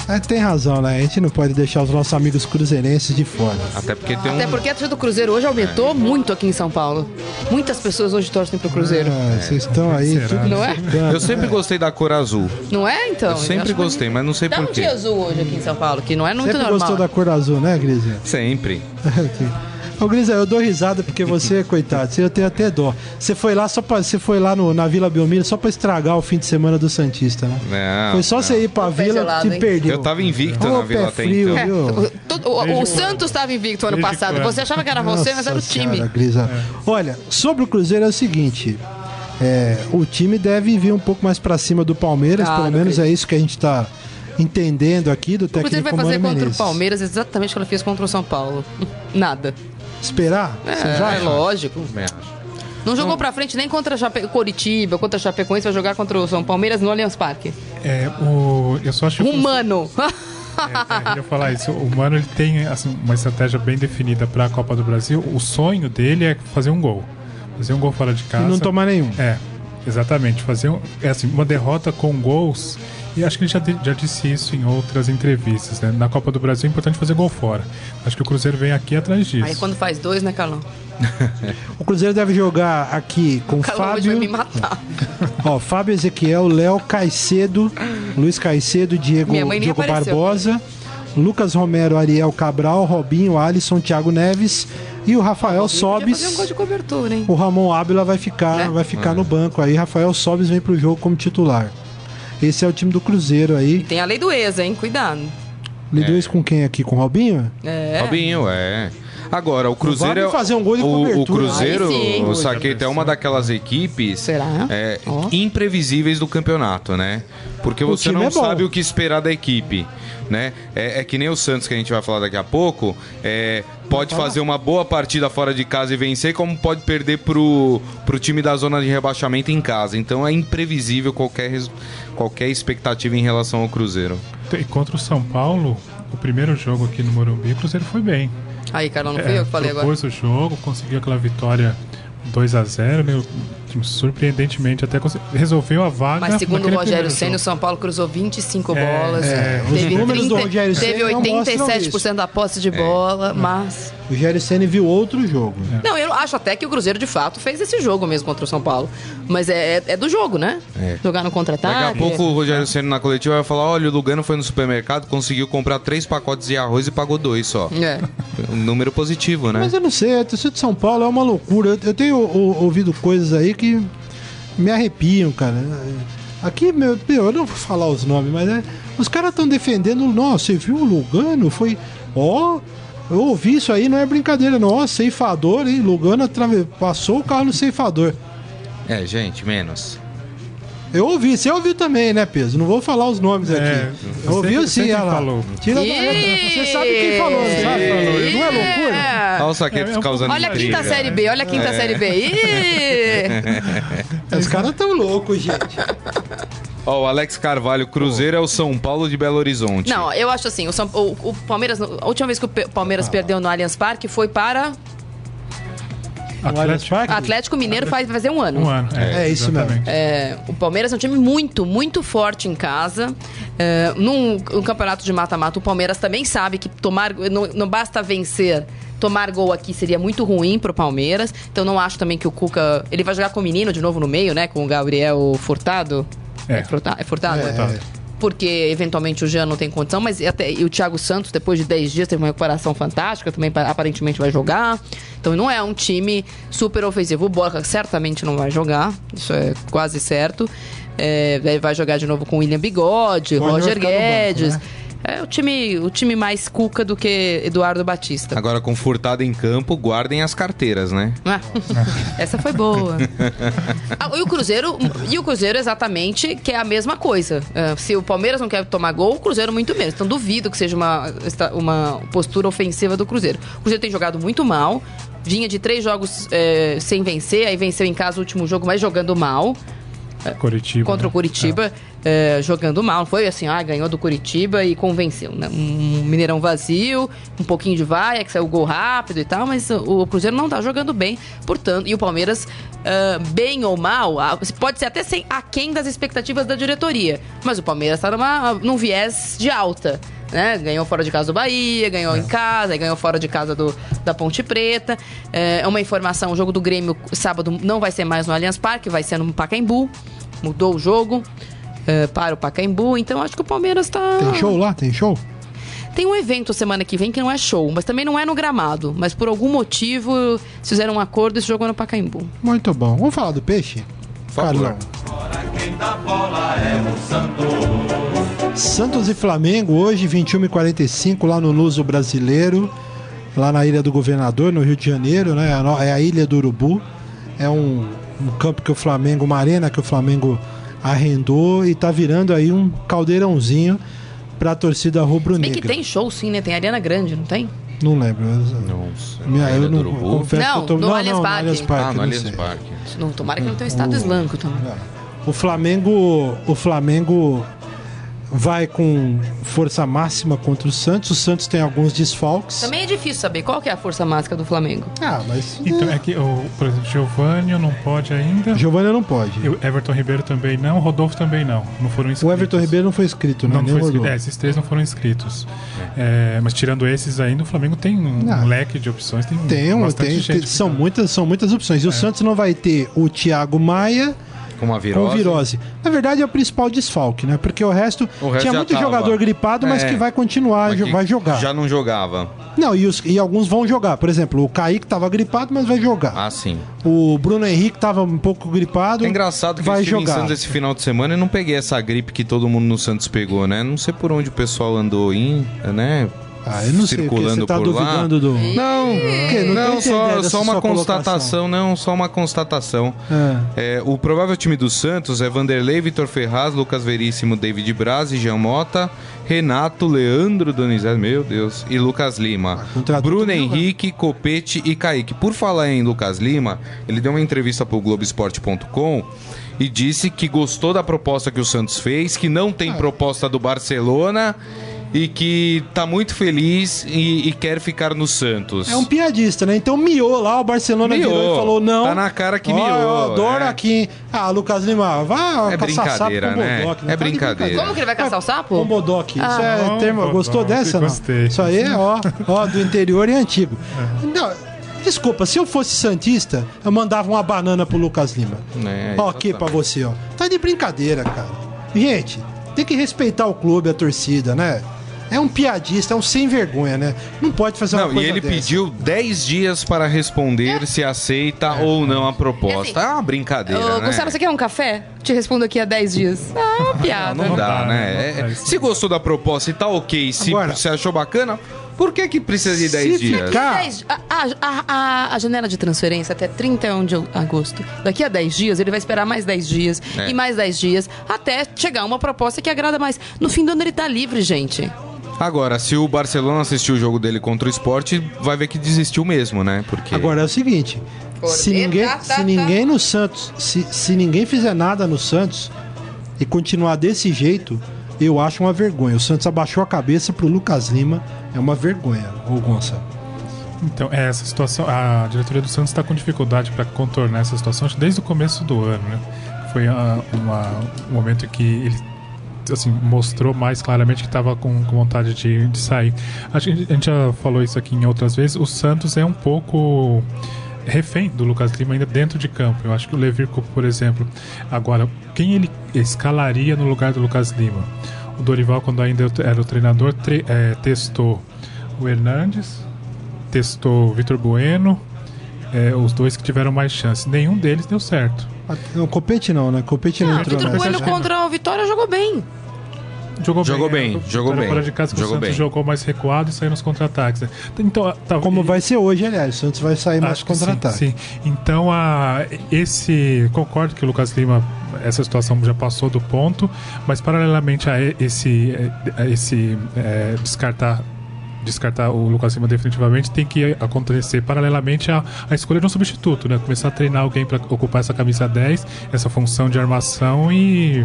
É, tem razão, né? A gente não pode deixar os nossos amigos cruzeirenses de fora. Até porque tem um. Até porque a torcida do Cruzeiro hoje aumentou muito aqui em São Paulo. Muitas pessoas hoje torcem pro Cruzeiro. Ah, vocês estão aí. será? tudo Não é? Eu sempre gostei da cor azul. Não é, então? Eu sempre que- gostei, mas não sei Dá um porquê. dia azul hoje aqui em São Paulo, que não é muito Sempre normal. gostou da cor azul, né, Grise? Sempre. Ô, Grisa, eu dou risada porque você, coitado, você eu tenho até dó. Você foi lá só pra, você foi lá no, na Vila Belmiro só pra estragar o fim de semana do Santista, né? Não, foi só não. você ir pra O Vila gelado, que hein? perdeu. Eu tava invicto Ô, na Vila até frio, então. É, viu? o, todo- o- o Santos estava invicto ano passado. Você achava que era você, mas era o Nossa time. Senhora, Grisa. Olha, sobre o Cruzeiro é o seguinte. é, o time deve vir um pouco mais pra cima do Palmeiras, Ah, pelo menos é isso que a gente tá entendendo aqui do O Cruzeiro técnico vai fazer Mano contra Menezes. o Palmeiras exatamente o que ela fez contra o São Paulo. Nada. Esperar? É, já é lógico. Não jogou pra frente nem contra Chape... Coritiba, contra a Chapecoense, vai jogar contra o São Palmeiras no Allianz Parque. É, o, eu só acho que. Humano. É, eu ia falar isso. O Mano ele tem assim, uma estratégia bem definida para a Copa do Brasil. O sonho dele é fazer um gol. Fazer um gol fora de E casa. não tomar nenhum. É, exatamente. Fazer um, é assim, uma derrota com gols. E acho que ele já, já disse isso em outras entrevistas. Né? Na Copa do Brasil é importante fazer gol fora. Acho que o Cruzeiro vem aqui atrás disso. Aí quando faz dois, né, Carlão? O Cruzeiro deve jogar aqui com O hoje vai Fábio, me matar. ó, Fábio Ezequiel, Léo Caicedo, Luiz Caicedo, Diego, Diego apareceu. Barbosa, Lucas Romero, Ariel Cabral, Robinho, Alisson, Thiago Neves e o Rafael Podia Sobis. um gol de cobertura, hein? O Ramon Ábila vai ficar, Né? vai ficar no banco aí. Rafael Sobis vem pro jogo como titular. Esse é o time do Cruzeiro aí. Tem a lei do ex, hein? Cuidado. Lidou isso com quem aqui? Com o Robinho? É. Robinho, é. Agora, o Cruzeiro Vale é. fazer um gol de o, o. Cruzeiro, o Saqueta é uma daquelas equipes Será? é, imprevisíveis do campeonato, né? Porque O você não é sabe o que esperar da equipe, né? É, é que nem o Santos que a gente vai falar daqui a pouco. é, pode fazer uma boa partida fora de casa e vencer, como pode perder pro, pro time da zona de rebaixamento em casa. Então é imprevisível qualquer, qualquer expectativa em relação ao Cruzeiro. E contra o São Paulo, o primeiro jogo aqui no Morumbi, o Cruzeiro foi bem. Aí, Carlão, não fui eu que falei agora. propôs o jogo, conseguiu aquela vitória 2 a 0 né? Surpreendentemente até resolveu a vaga. Mas segundo o Rogério Senna, o. São Paulo cruzou 25 É, bolas. é, os teve números do Rogério teve Ceni não mostram 87% da posse de bola, mas. O Jerry Senna viu outro jogo. Não, eu acho até que o Cruzeiro de fato fez esse jogo mesmo contra o São Paulo. Mas é, é- é do jogo, né? É. Jogar no contra-ataque. Daqui a pouco o Rogério Senna na coletiva vai falar: olha, o Lugano foi no supermercado, conseguiu comprar três pacotes de arroz e pagou dois só. É. Um número positivo, né? Mas eu não sei, a torcida de São Paulo é uma loucura. Eu, eu tenho o- ouvido coisas aí que me arrepiam, cara. Aqui, meu, eu não vou falar os nomes, mas é, os caras estão defendendo. Nossa, você viu o Lugano? Foi. Ó, eu ouvi isso aí, não é brincadeira, não. Ó, ceifador, hein? Lugano atrave- passou o carro no ceifador. É, gente, menos. Eu ouvi, você ouviu também, né, Peso? Não vou falar os nomes É, aqui. Eu ouvi sim, lá. falou. Tira da letra. Você sabe quem falou, não sabe? Não é loucura? É. Olha o Saquetos É, causando Olha a quinta série B, olha a quinta série B. Ih! Os caras tão loucos, gente. Ó, o Alex Carvalho, Cruzeiro é o São Paulo de Belo Horizonte. Não, eu acho assim, o, São- o- o Palmeiras, a última vez que o Palmeiras perdeu no Allianz Parque foi para Atlético, Atlético Mineiro faz fazer um ano. um ano. É isso mesmo. É, o Palmeiras é um time muito, muito forte em casa. É, num, num campeonato de mata-mata, o Palmeiras também sabe que tomar não, não basta vencer. Tomar gol aqui seria muito ruim pro Palmeiras. Então não acho também que o Cuca. Ele vai jogar com o menino de novo no meio, né? Com o Gabriel Furtado. É. Furta- é Furtado? É. Porque eventualmente o Jean não tem condição, mas até, e o Thiago Santos, depois de 10 dias, teve uma recuperação fantástica, também pa- aparentemente vai jogar. Então não é um time super ofensivo. O Borja certamente não vai jogar, isso é quase certo. É, vai jogar de novo com o William Bigode, Roger no banco, Guedes. né? É o time, o time mais cuca do que Eduardo Batista. Agora, com Furtado em campo, guardem as carteiras, né? Ah, Essa foi boa. Ah, e o Cruzeiro, e o Cruzeiro exatamente que é a mesma coisa. É, se o Palmeiras não quer tomar gol, o Cruzeiro muito menos. Então duvido que seja uma, uma postura ofensiva do Cruzeiro. O Cruzeiro tem jogado muito mal. Vinha de três jogos é, sem vencer, aí venceu em casa o último jogo, mas jogando mal. Coritiba. contra o né? Curitiba, é, jogando mal. Não foi assim, ah, ganhou do Curitiba e convenceu. Né? Um Mineirão vazio, um pouquinho de vaia, que saiu o gol rápido e tal, mas o Cruzeiro não tá jogando bem, portanto, e o Palmeiras, ah, bem ou mal, ah, pode ser até sem aquém das expectativas da diretoria, mas o Palmeiras tá numa, num viés de alta. Né? Ganhou fora de casa do Bahia, ganhou em casa, ganhou fora de casa do, da Ponte Preta. É uma informação: o jogo do Grêmio sábado não vai ser mais no Allianz Parque, vai ser no Pacaembu. Mudou o jogo é, para o Pacaembu, então acho que o Palmeiras tá. Tem show lá? Tem show? Tem um evento semana que vem que não é show, mas também não é no gramado. Mas por algum motivo fizeram um acordo e esse jogo é no Pacaembu. Muito bom. Vamos falar do peixe? Por favor. Santos e Flamengo, hoje, 21 e 45 lá no Luso Brasileiro, lá na Ilha do Governador, no Rio de Janeiro, né? É a Ilha do Urubu. É um, um campo que o Flamengo, uma arena que o Flamengo arrendou e tá virando aí um caldeirãozinho pra torcida Bem rubro-negra. que tem show sim, né? Tem arena grande, não tem? Não lembro. Nossa, Minha, eu não Urubu? confesso Não, que eu tô... no Allianz Parque. Allianz Parque, Ah, no não Allianz. Parque. Não, tomara que não tenha estado islâmico também. O Flamengo, o Flamengo vai com força máxima contra o Santos. O Santos tem alguns desfalques. Também é difícil saber qual que é a força máxima do Flamengo. Ah, mas Então, é que, o, por exemplo, Giovanni não pode ainda. Giovanni não pode. E o Everton Ribeiro também não, Rodolfo também não. Não foram inscritos. O Everton Ribeiro não foi inscrito, né? Não, Nem foi inscrito. É, esses três não foram inscritos. É, mas tirando esses ainda, o Flamengo tem um, Ah. leque de opções. Tem, Tem, um- bastante tem, gente tem- são, ficando. muitas, são muitas opções. E o Santos não vai ter o Thiago Maia Com uma virose. com virose. Na verdade, é o principal desfalque, né? Porque o resto, O resto tinha muito tava. jogador gripado, mas É. que vai continuar, que vai jogar. Já não jogava. Não, e, os- e alguns vão jogar. Por exemplo, o Kaique tava gripado, mas vai jogar. Ah, sim. O Bruno Henrique tava um pouco gripado. É engraçado que vai eu estive jogar. em Santos esse final de semana e não peguei essa gripe que todo mundo no Santos pegou, né? Não sei por onde o pessoal andou in, né? Ah, eu não sei, circulando você tá por duvidando lá. do... Não? Não não, só, só uma constatação, não, só uma constatação. É. É, o provável time do Santos é Vanderlei, Vitor Ferraz, Lucas Veríssimo, David Braz, Jean Mota, Renato, Leandro Donizete, meu Deus, e Lucas Lima. contratou Bruno Henrique, Copete e Kaique. Por falar em Lucas Lima, ele deu uma entrevista pro Globoesporte.com e disse que gostou da proposta que o Santos fez, que não Ah. tem proposta do Barcelona e que tá muito feliz e, e quer ficar no Santos. É um piadista, né? Então miou lá, o Barcelona Miou. virou e falou não. Tá na cara que Ó, miou, Eu adoro é. aqui. hein? Ah, Lucas Lima, vá É caçar sapo com né? Bodoc, É Tá de brincadeira. Como que ele vai caçar o sapo? Com Bodoc. Isso Ah. é Bom, termo. bom, Gostou bom, dessa? Não? gostei. Isso aí é, ó, ó, do interior e antigo. Não, desculpa, se eu fosse Santista, eu mandava uma banana pro Lucas Lima. É, ó, aqui pra você, ó. Tá de brincadeira, cara. Gente, tem que respeitar o clube, a torcida, né? É um piadista, é um sem vergonha, né? Não pode fazer uma Não, e coisa ele dessa. pediu 10 dias para responder se aceita ou não a proposta. É É, assim, uma brincadeira, Ô, né? Gustavo, você quer um café? Te respondo aqui há 10 dias. Ah, é uma piada. Não, não dá, né? É- Não faz se gostou da proposta e tá ok, se Agora- você achou bacana, por que que precisa de 10 Se dias? ficar- a, a- a- a- a janela de transferência até 31 de agosto. Daqui a 10 dias, ele vai esperar mais 10 dias É. e mais 10 dias até chegar uma proposta que agrada mais. No fim do ano ele tá livre, gente. Agora, se o Barcelona assistiu o jogo dele contra o esporte, vai ver que desistiu mesmo, né? Porque Agora é o seguinte: se Corneta, ninguém, tá, se tá. ninguém no Santos, se, se ninguém fizer nada no Santos e continuar desse jeito, eu acho uma vergonha. O Santos abaixou a cabeça pro Lucas Lima, é uma vergonha, ô Gonçalo. Então, é, essa situação, a diretoria do Santos está com dificuldade para contornar essa situação acho que desde o começo do ano, né? Foi ah, uma- um momento que ele assim, mostrou mais claramente que estava com, com vontade de, de sair. Acho que a gente- a gente já falou isso aqui em outras vezes. O Santos é um pouco refém do Lucas Lima ainda dentro de campo. Eu acho que o Levirco, por exemplo, agora, quem ele escalaria no lugar do Lucas Lima? O Dorival, quando ainda era o treinador, tre- eh, testou o Hernandes, testou o Vitor Bueno, eh, os dois que tiveram mais chance. Nenhum deles deu certo. O Copete não, né? Copete não Ah, entrou Vitor nessa. Bueno contra o Vitória jogou bem. Jogou, Jogou bem, bem, é, jogou fora- bem, Fora de casa que jogou o Santos bem. jogou mais recuado e saiu nos contra-ataques. né? Então, tá, Como e- vai ser hoje, aliás. O Santos vai sair mais Acho que contra-ataque. Sim, sim. Então, a, esse. Concordo que o Lucas Lima, essa situação já passou do ponto, mas paralelamente a esse, a esse é, descartar descartar o Lucas Lima definitivamente, tem que acontecer paralelamente a, a escolha de um substituto, né? Começar a treinar alguém para ocupar essa camisa 10, essa função de armação e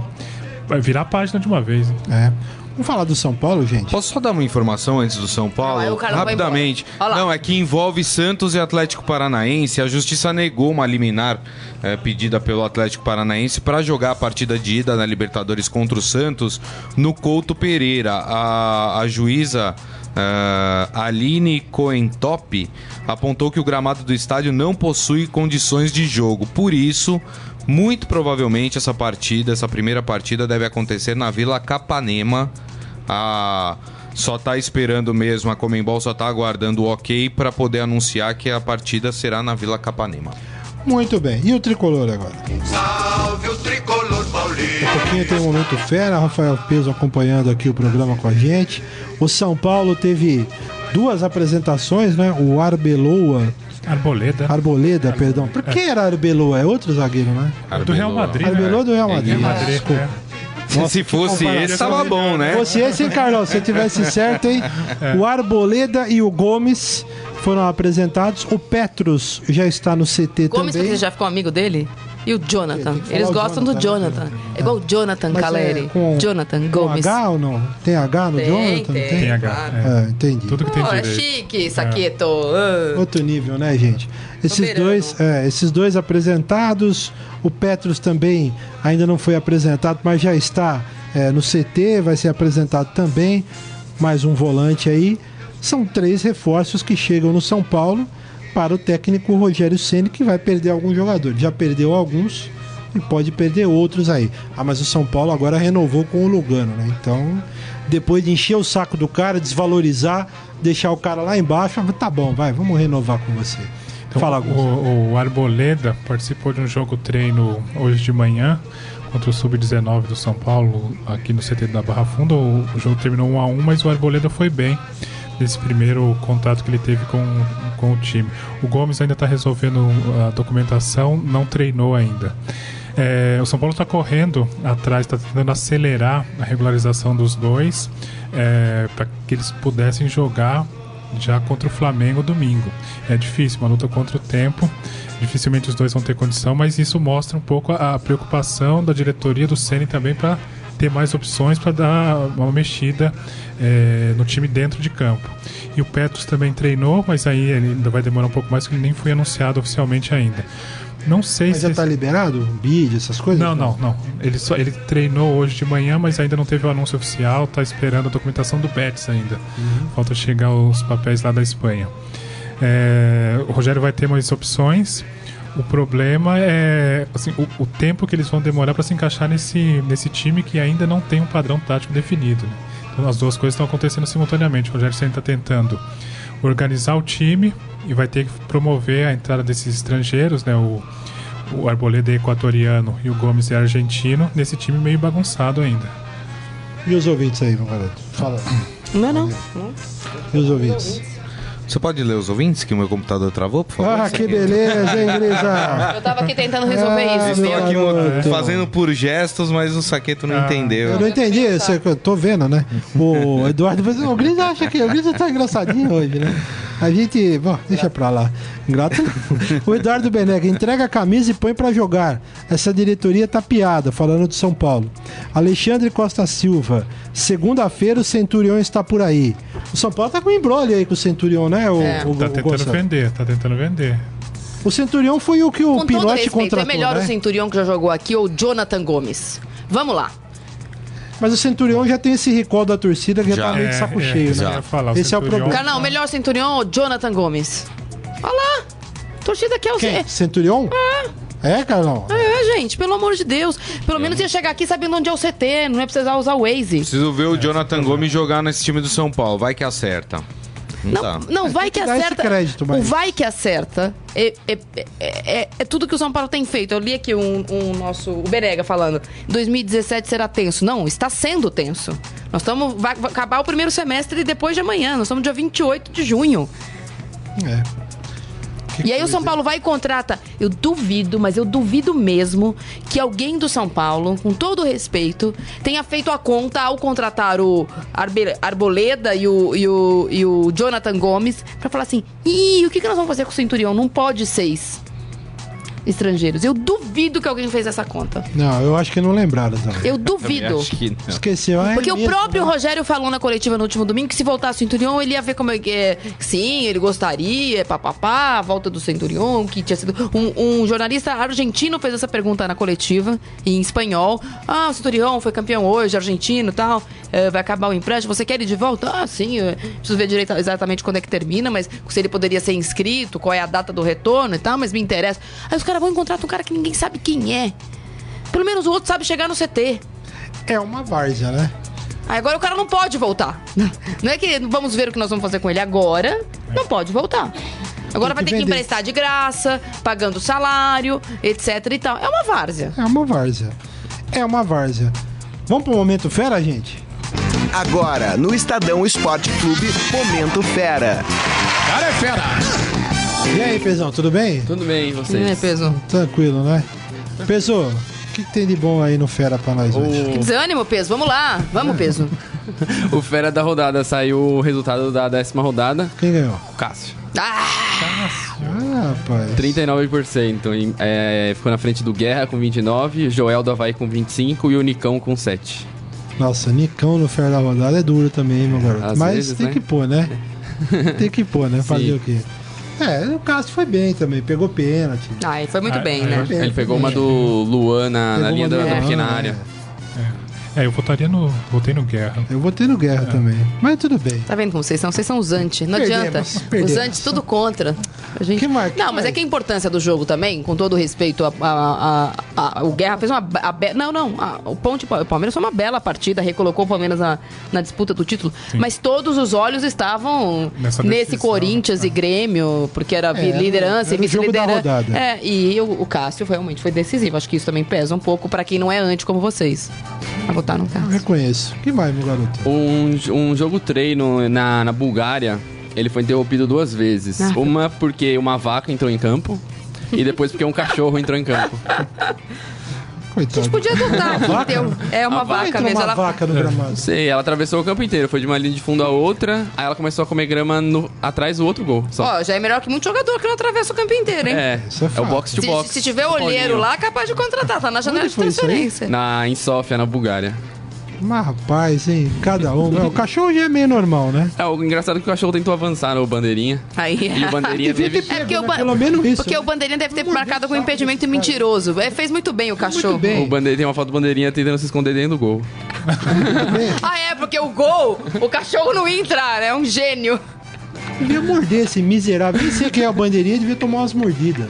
vai virar a página de uma vez. né? É. Vamos falar do São Paulo, gente? Posso só dar uma informação antes do São Paulo? Rapidamente. Não, é que envolve Santos e Atlético Paranaense. A justiça negou uma liminar eh, pedida pelo Atlético Paranaense para jogar a partida de ida na Libertadores contra o Santos no Couto Pereira. A, a juíza. eh, Aline Coentop apontou que o gramado do estádio não possui condições de jogo. Por isso, muito provavelmente essa partida, essa primeira partida, deve acontecer na Vila Capanema. A só tá esperando mesmo, a Comembol só tá aguardando o ok para poder anunciar que a partida será na Vila Capanema. Muito bem. E o tricolor agora? Salve o tricolor paulista. Um pouquinho tem o Momento Fera, Rafael Peso acompanhando aqui o programa com a gente. O São Paulo teve duas apresentações, né? O Arbeloa, Arboleda. Arboleda, perdão. Por que era Arbeloa? É outro zagueiro, né? do Real Madrid. Arbeloa do Real Madrid. Real Madrid, Desculpa. é. Se fosse esse, tava bom, né? Fosse esse, hein, Carlão? Se eu tivesse certo, hein? O Arboleda e o Gomes foram apresentados. O Petros já está no CT Gomes, também. você já ficou amigo dele? E o Jonathan? Tem Eles gostam do Jonathan, Jonathan. né? É igual o Jonathan Mas é Caleri. com- Jonathan Gomes. H ou não? Tem H no Tem, Jonathan? tem. Tem H. Claro. é. É, entendi. Tudo que tem Oh, é direito. chique, Saqueto. Ah. Outro nível, né, gente? Esses dois, é, esses dois apresentados. O Petros também ainda não foi apresentado, mas já está é, no CT, vai ser apresentado também. Mais um volante aí. São três reforços que chegam no São Paulo para o técnico Rogério Ceni que vai perder alguns jogadores. Já perdeu alguns e pode perder outros aí. Ah, mas o São Paulo agora renovou com o Lugano, né? Então, depois de encher o saco do cara, desvalorizar, deixar o cara lá embaixo, tá bom, vai, vamos renovar com você. Então, Fala, o, o Arboleda participou de um jogo treino hoje de manhã contra o Sub-19 do São Paulo, aqui no CT da Barra Funda. O, o jogo terminou 1 a 1 mas o Arboleda foi bem nesse primeiro contato que ele teve com, com o time. O Gomes ainda está resolvendo a documentação, não treinou ainda. É, o São Paulo está correndo atrás, está tentando acelerar a regularização dos dois para que eles pudessem jogar já contra o Flamengo domingo. É difícil, uma luta contra o tempo. Dificilmente os dois vão ter condição, mas isso mostra um pouco a, a preocupação da diretoria do Ceni também para ter mais opções para dar uma mexida é, no time dentro de campo. E o Petros também treinou, mas aí ele ainda vai demorar um pouco mais, porque ele nem foi anunciado oficialmente ainda. Não sei Mas se. já tá liberado? Vídeo, essas coisas? Não, não, não. Ele, só, ele treinou hoje de manhã, mas ainda não teve o anúncio oficial, tá esperando a documentação do Betis ainda. Falta chegar os papéis lá da Espanha. É, o Rogério vai ter mais opções. O problema é assim, o, o tempo que eles vão demorar para se encaixar nesse, nesse time que ainda não tem um padrão tático definido. né? Então as duas coisas estão acontecendo simultaneamente. O Rogério sempre está tentando organizar o time e vai ter que promover a entrada desses estrangeiros, né? O, o Arboleda é equatoriano e o Gomes é argentino, nesse time meio bagunçado ainda. E os ouvintes aí, meu garoto? Fala. Não, não. E os ouvintes? Você pode ler os ouvintes que o meu computador travou, por favor? Ah, que beleza, hein, Grisa? Eu tava aqui tentando resolver Ah, isso, Estou meu. aqui garoto. fazendo por gestos, mas o Saqueto não Ah. entendeu. Eu não entendi, eu tô vendo, né? O Eduardo, o Grisa acha que o Grisa tá engraçadinho hoje, né? A gente, bom, deixa pra lá. Ingrato. O Eduardo Benega entrega a camisa e põe pra jogar. Essa diretoria tá piada, falando de São Paulo. Alexandre Costa Silva. Segunda-feira o Centurião está por aí. O São Paulo tá com um embrolho aí com o Centurião, né? O, É. o, Tá o tentando Gonçalo? vender, tá tentando vender. O Centurião foi o que o Com respeito, contratou, é melhor né? o Centurião que já jogou aqui ou o Jonathan Gomes. Vamos lá. Mas o Centurião já tem esse recall da torcida que já, Já. tá meio de É, saco é, cheio, isso né? ia falar, o Esse é o problema. Não, melhor Centurião ou Jonathan Gomes? Olha lá. Torcida quer o Quem? Zé. Centurião? É, Carlão? É, gente, pelo amor de Deus. Pelo menos ia chegar aqui sabendo onde é o CT, não é precisar usar o Waze. Preciso ver o Jonathan Gomes jogar nesse time do São Paulo. Vai que acerta. Não, Não, não vai que acerta. crédito, o mas- vai que acerta é, é, é- é- é tudo que o São Paulo tem feito. Eu li aqui um, um nosso. O Berega falando. 2017 será tenso. Não, está sendo tenso. Nós estamos. Vai, vai acabar o primeiro semestre depois de amanhã. Nós estamos dia 28 de junho. É. Que E aí o São? Paulo vai e contrata. Eu duvido, mas eu duvido mesmo que alguém do São Paulo, com todo o respeito, tenha feito a conta ao contratar o Arbe- Arboleda e o, e, o, e o Jonathan Gomes pra falar assim: ih, o que, que nós vamos fazer com o Centurião? Não pode seis estrangeiros. Eu duvido que alguém fez essa conta. Não, eu acho que não lembraram também. Eu duvido. acho que não. Esqueceu. ah, é Porque o próprio né? Rogério falou na coletiva no último domingo que se voltasse o Centurion, ele ia ver como é que é. Sim, ele gostaria, papapá, a volta do Centurion, que tinha sido. Um, um jornalista argentino fez essa pergunta na coletiva, em espanhol. Ah, o Centurion foi campeão hoje, argentino e tal. eh, vai acabar o empréstimo. Você quer ele de volta? Ah, sim. preciso ver direito exatamente quando é que termina, mas se ele poderia ser inscrito, qual é a data do retorno e tal, mas me interessa. Aí os caras vão encontrar um cara que ninguém sabe quem é. Pelo menos o outro sabe chegar no CT. É uma várzea, né? Aí agora o cara não pode voltar. Não é que vamos ver o que nós vamos fazer com ele agora. Não pode voltar. Agora vai ter que vender. emprestar de graça, pagando salário, etc e tal. É uma várzea. É uma várzea. É uma várzea. Vamos pro momento fera, gente? Agora, no Estadão Esporte Clube, Momento Fera. Cara é fera! E aí, Pezão, tudo bem? Tudo bem, e Não é vocês? peso? Tranquilo, né? Peso, o que, que tem de bom aí no Fera pra nós hoje? Que desânimo, peso. Vamos lá. Vamos, peso. O, o Fera da rodada saiu o resultado da décima rodada. Quem ganhou? O Cássio. Ah, Ah, rapaz. 39%. em- é, ficou na frente do Guerra com 29%, Joel do Havaí com 25% e o Nicão com 7%. Nossa, Nicão no Fera da rodada é duro também, hein, meu garoto. Às Mas vezes, tem né? que pôr, né? tem que pôr, né? Fazer Sim. o quê? É, o Cássio foi bem também, pegou pênalti. ai, foi muito Ah, bem, ah, né? É, Ele pegou uma bem. do Luan na, na linha da, da pequena é. área. É, eu votaria no. Votei no Guerra. Eu votei no Guerra também. Mas tudo bem. Tá vendo como vocês são? Vocês são os anti. Não Perdemos, adianta. perdemos. Os anti tudo contra. A gente... Que mais? Que Não, mas é que a importância do jogo também, com todo o respeito, a, a- a- a- o Guerra fez uma. be- não, não. a- o Ponte o Palmeiras foi uma bela partida, recolocou o Palmeiras na, na disputa do título. Mas todos os olhos estavam Nessa nesse decisão, Corinthians e Grêmio, porque era É, liderança era e o jogo da vice-liderança. É, e o, o Cássio realmente foi decisivo. Acho que isso também pesa um pouco pra quem não é anti como vocês. Vai votar no Eu Cássio. reconheço. Que mais, meu garoto? Um, um jogo treino na, na Bulgária, ele foi interrompido duas vezes. Ah. Uma porque uma vaca entrou em campo e depois porque um cachorro entrou em campo. A Coitado. gente podia adotar aqui, vaca? teu. É uma Vai vaca mesmo. uma Ela vaca no gramado. Sei, ela atravessou o campo inteiro, foi de uma linha de fundo a outra, aí ela começou a comer grama no- atrás do outro gol. Só. Ó, já é melhor que muito jogador que não atravessa o campo inteiro, hein? é, Isso é é, o box to Se, box. se tiver do olheiro lá, capaz de contratar, tá na janela de transferência. Na, em Sófia, na Bulgária. Mas rapaz, hein? Cada um. O cachorro já é meio normal, né? É, o engraçado é que o cachorro tentou avançar no bandeirinha. Aí. E o bandeirinha Devia teve. É porque, o né? ba- Pelo menos isso. porque né? o bandeirinha deve ter marcado com impedimento mentiroso. É, fez muito bem o cachorro. bem. O bandeirinha tem uma foto do bandeirinha tentando se esconder dentro do gol. Ah, é, porque o gol, o cachorro não ia entrar, né? É um gênio. Devia morder esse miserável. Nem sei quem é a bandeirinha, devia tomar umas mordidas.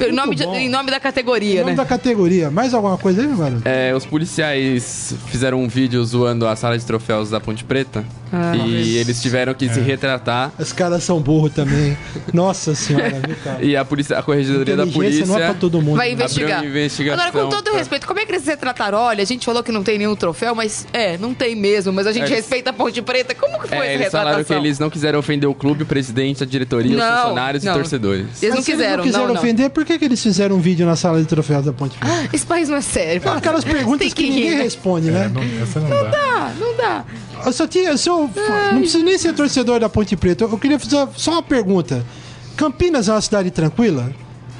Em nome, de- em nome da Em categoria, nome né? da categoria. Mais alguma coisa aí, meu garoto? É, os policiais fizeram um vídeo zoando a sala de troféus da Ponte Preta. Ah. e eles tiveram que se É. retratar. Os caras são burros também. Nossa senhora, viu, cara? E a, polícia, a corregedoria da polícia. não é pra todo mundo. Vai né? investigar. Abriu uma investigação Agora, com todo pra- respeito, como é que eles se retrataram? Olha, a gente falou que não tem nenhum troféu, mas é, não tem mesmo. Mas a gente É, respeita a Ponte Preta. Como que foi É, essa eles retratação? falaram que eles não quiseram ofender o clube, presidente, a diretoria, Não, os funcionários não. e torcedores. Eles não Mas se quiseram, eles não quiseram não, não. ofender, por que, que eles fizeram um vídeo na sala de troféus da Ponte Preta? Esse país não é sério. Aquelas perguntas Tem que, rir, ninguém né? responde, É, né? não, essa não, dá. Ah, não dá. Eu só tinha, eu sou, não preciso nem ser torcedor da Ponte Preta. Eu queria fazer só uma pergunta. Campinas é uma cidade tranquila?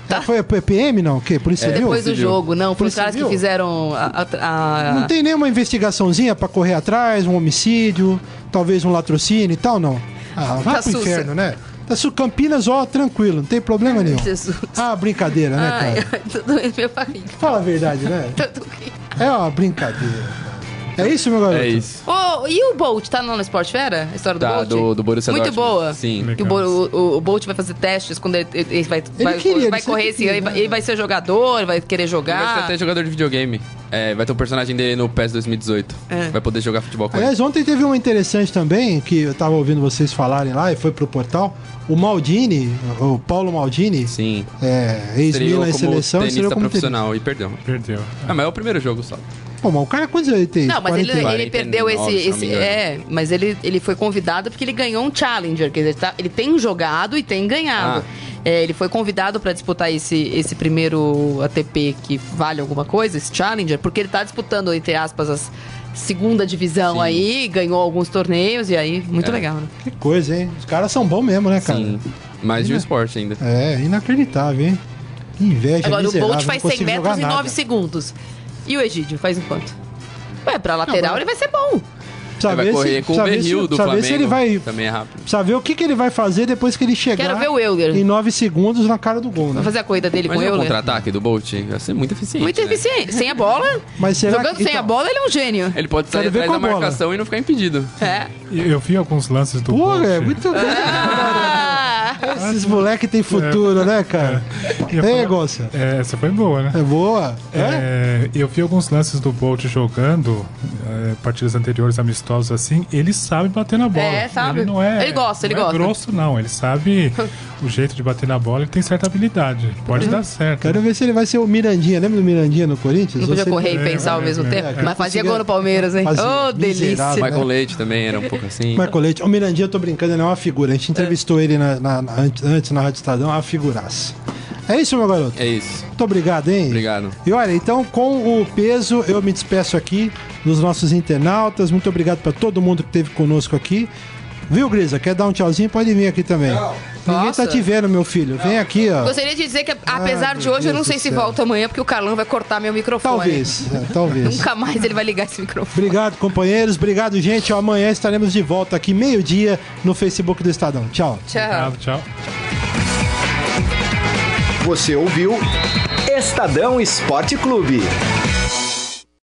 Tá. Foi a PM, não? O quê? Polícia Civil? Depois do Civil. jogo, não. Foi os Polícia caras que Civil? fizeram a... a- a- Não tem nenhuma investigaçãozinha pra correr atrás, um homicídio, talvez um latrocínio e tal, não? Ah, vai Tá pro inferno, né? Tá su Campinas, ó, tranquilo, não tem problema nenhum. Jesus. Ah, brincadeira, né, Ai, cara? ai, tudo bem, meu barriga. Fala a verdade, né? Tudo bem. É uma brincadeira. É isso, meu garoto? É isso. Ô, e o Bolt? Tá no Sport Fera? A história do Tá, Bolt? do, do Borussia Muito Dortmund. boa. Sim. Que o, Bo- o, o Bolt vai fazer testes quando ele, ele vai, vai, queria, vai ele correr esse ano. Ele né? vai- Ele vai ser jogador, vai querer Ele vai ser jogar. até jogador de videogame. É, vai ter um personagem dele no PES 2018. É. Vai poder jogar futebol com ele. Aliás, ontem teve uma interessante também, que eu tava ouvindo vocês falarem lá e foi pro portal. O Maldini, o Paulo Maldini, Sim. é, Estreou ex-Milan em como seleção, tenista estreou como tenista. profissional e perdeu. Perdeu. Ah, mas é o primeiro jogo só. Pô, mas o cara quantos anos ele tem? Não, mas ele, 40? ele perdeu esse. 49, se não esse é, mas ele, ele foi convidado porque ele ganhou um Challenger. Quer dizer, ele, tá- ele tem jogado e tem ganhado. Ah. É, ele foi convidado para disputar esse, esse primeiro ATP que vale alguma coisa, esse Challenger, porque ele tá disputando, entre aspas, a segunda divisão Sim. aí, ganhou alguns torneios e aí, muito É. legal, né? Que coisa, hein? Os caras são bons mesmo, né, cara? Sim. Mais de um esporte ainda. É, inacreditável, hein? Que inveja Agora, o Bolt faz 100 consigo metros em nada. 9 segundos. E o Egídio faz em quanto? Ué, pra lateral mas- ele vai ser bom. Precisa Ele vai ver correr se- com o precisa ver se- Berril do precisa ver Flamengo. se ele vai... Também é rápido. Precisa ver o que, que ele vai fazer depois que ele chegar Quero ver o Euler. em 9 segundos na cara do gol, né? Vai fazer a corrida dele com Mas o o Euler. contra-ataque do Bolt vai ser muito eficiente. Muito né? eficiente. Sem a bola. Mas será Jogando que- sem a então- bola, ele é um gênio. Ele pode sair Quero ver atrás com da a bola. marcação e não ficar impedido. É. Eu vi alguns lances do Pô, Bolt. é muito Ah, Esses moleque tem futuro, né, cara? Ei, falo- Gonça. É, essa foi boa, né? É boa? É? É, eu vi alguns lances do Bolt jogando, é, partidas anteriores amistosos assim, ele sabe bater na bola. É, sabe. Ele não é. Ele gosta, ele não gosta. É grosso, não. Ele sabe o jeito de bater na bola, ele tem certa habilidade. Pode dar certo. Quero ver se ele vai ser o Mirandinha. Lembra do Mirandinha no Corinthians? não podia Você- correr e é, pensar ao é, mesmo é, tempo. é, Mas fazia gol no Palmeiras, hein? fazia. Ô, delícia. Miserável. Michael Leite também era um pouco assim. Marco Leite. O Mirandinha, eu tô brincando, ele é uma figura. A gente entrevistou ele na- na- antes, antes na Rádio Estadão, uma figuraça. É isso, meu garoto? É isso. Muito obrigado, hein? Obrigado. E olha, então com o peso eu me despeço aqui dos nossos internautas. Muito obrigado para todo mundo que esteve conosco aqui. Viu, Grisa? Quer dar um tchauzinho? Pode vir aqui também. Ninguém Nossa. tá te vendo, meu filho. Vem aqui, ó. Gostaria de dizer que, apesar Ai, de hoje, eu não Deus sei se céu. volta amanhã, porque o Carlão vai cortar meu microfone. Talvez, é, talvez. Nunca mais ele vai ligar esse microfone. Obrigado, companheiros. Obrigado, gente. Amanhã estaremos de volta aqui, meio-dia, no Facebook do Estadão. Tchau. Tchau. Obrigado, tchau. Você ouviu Estadão Esporte Clube.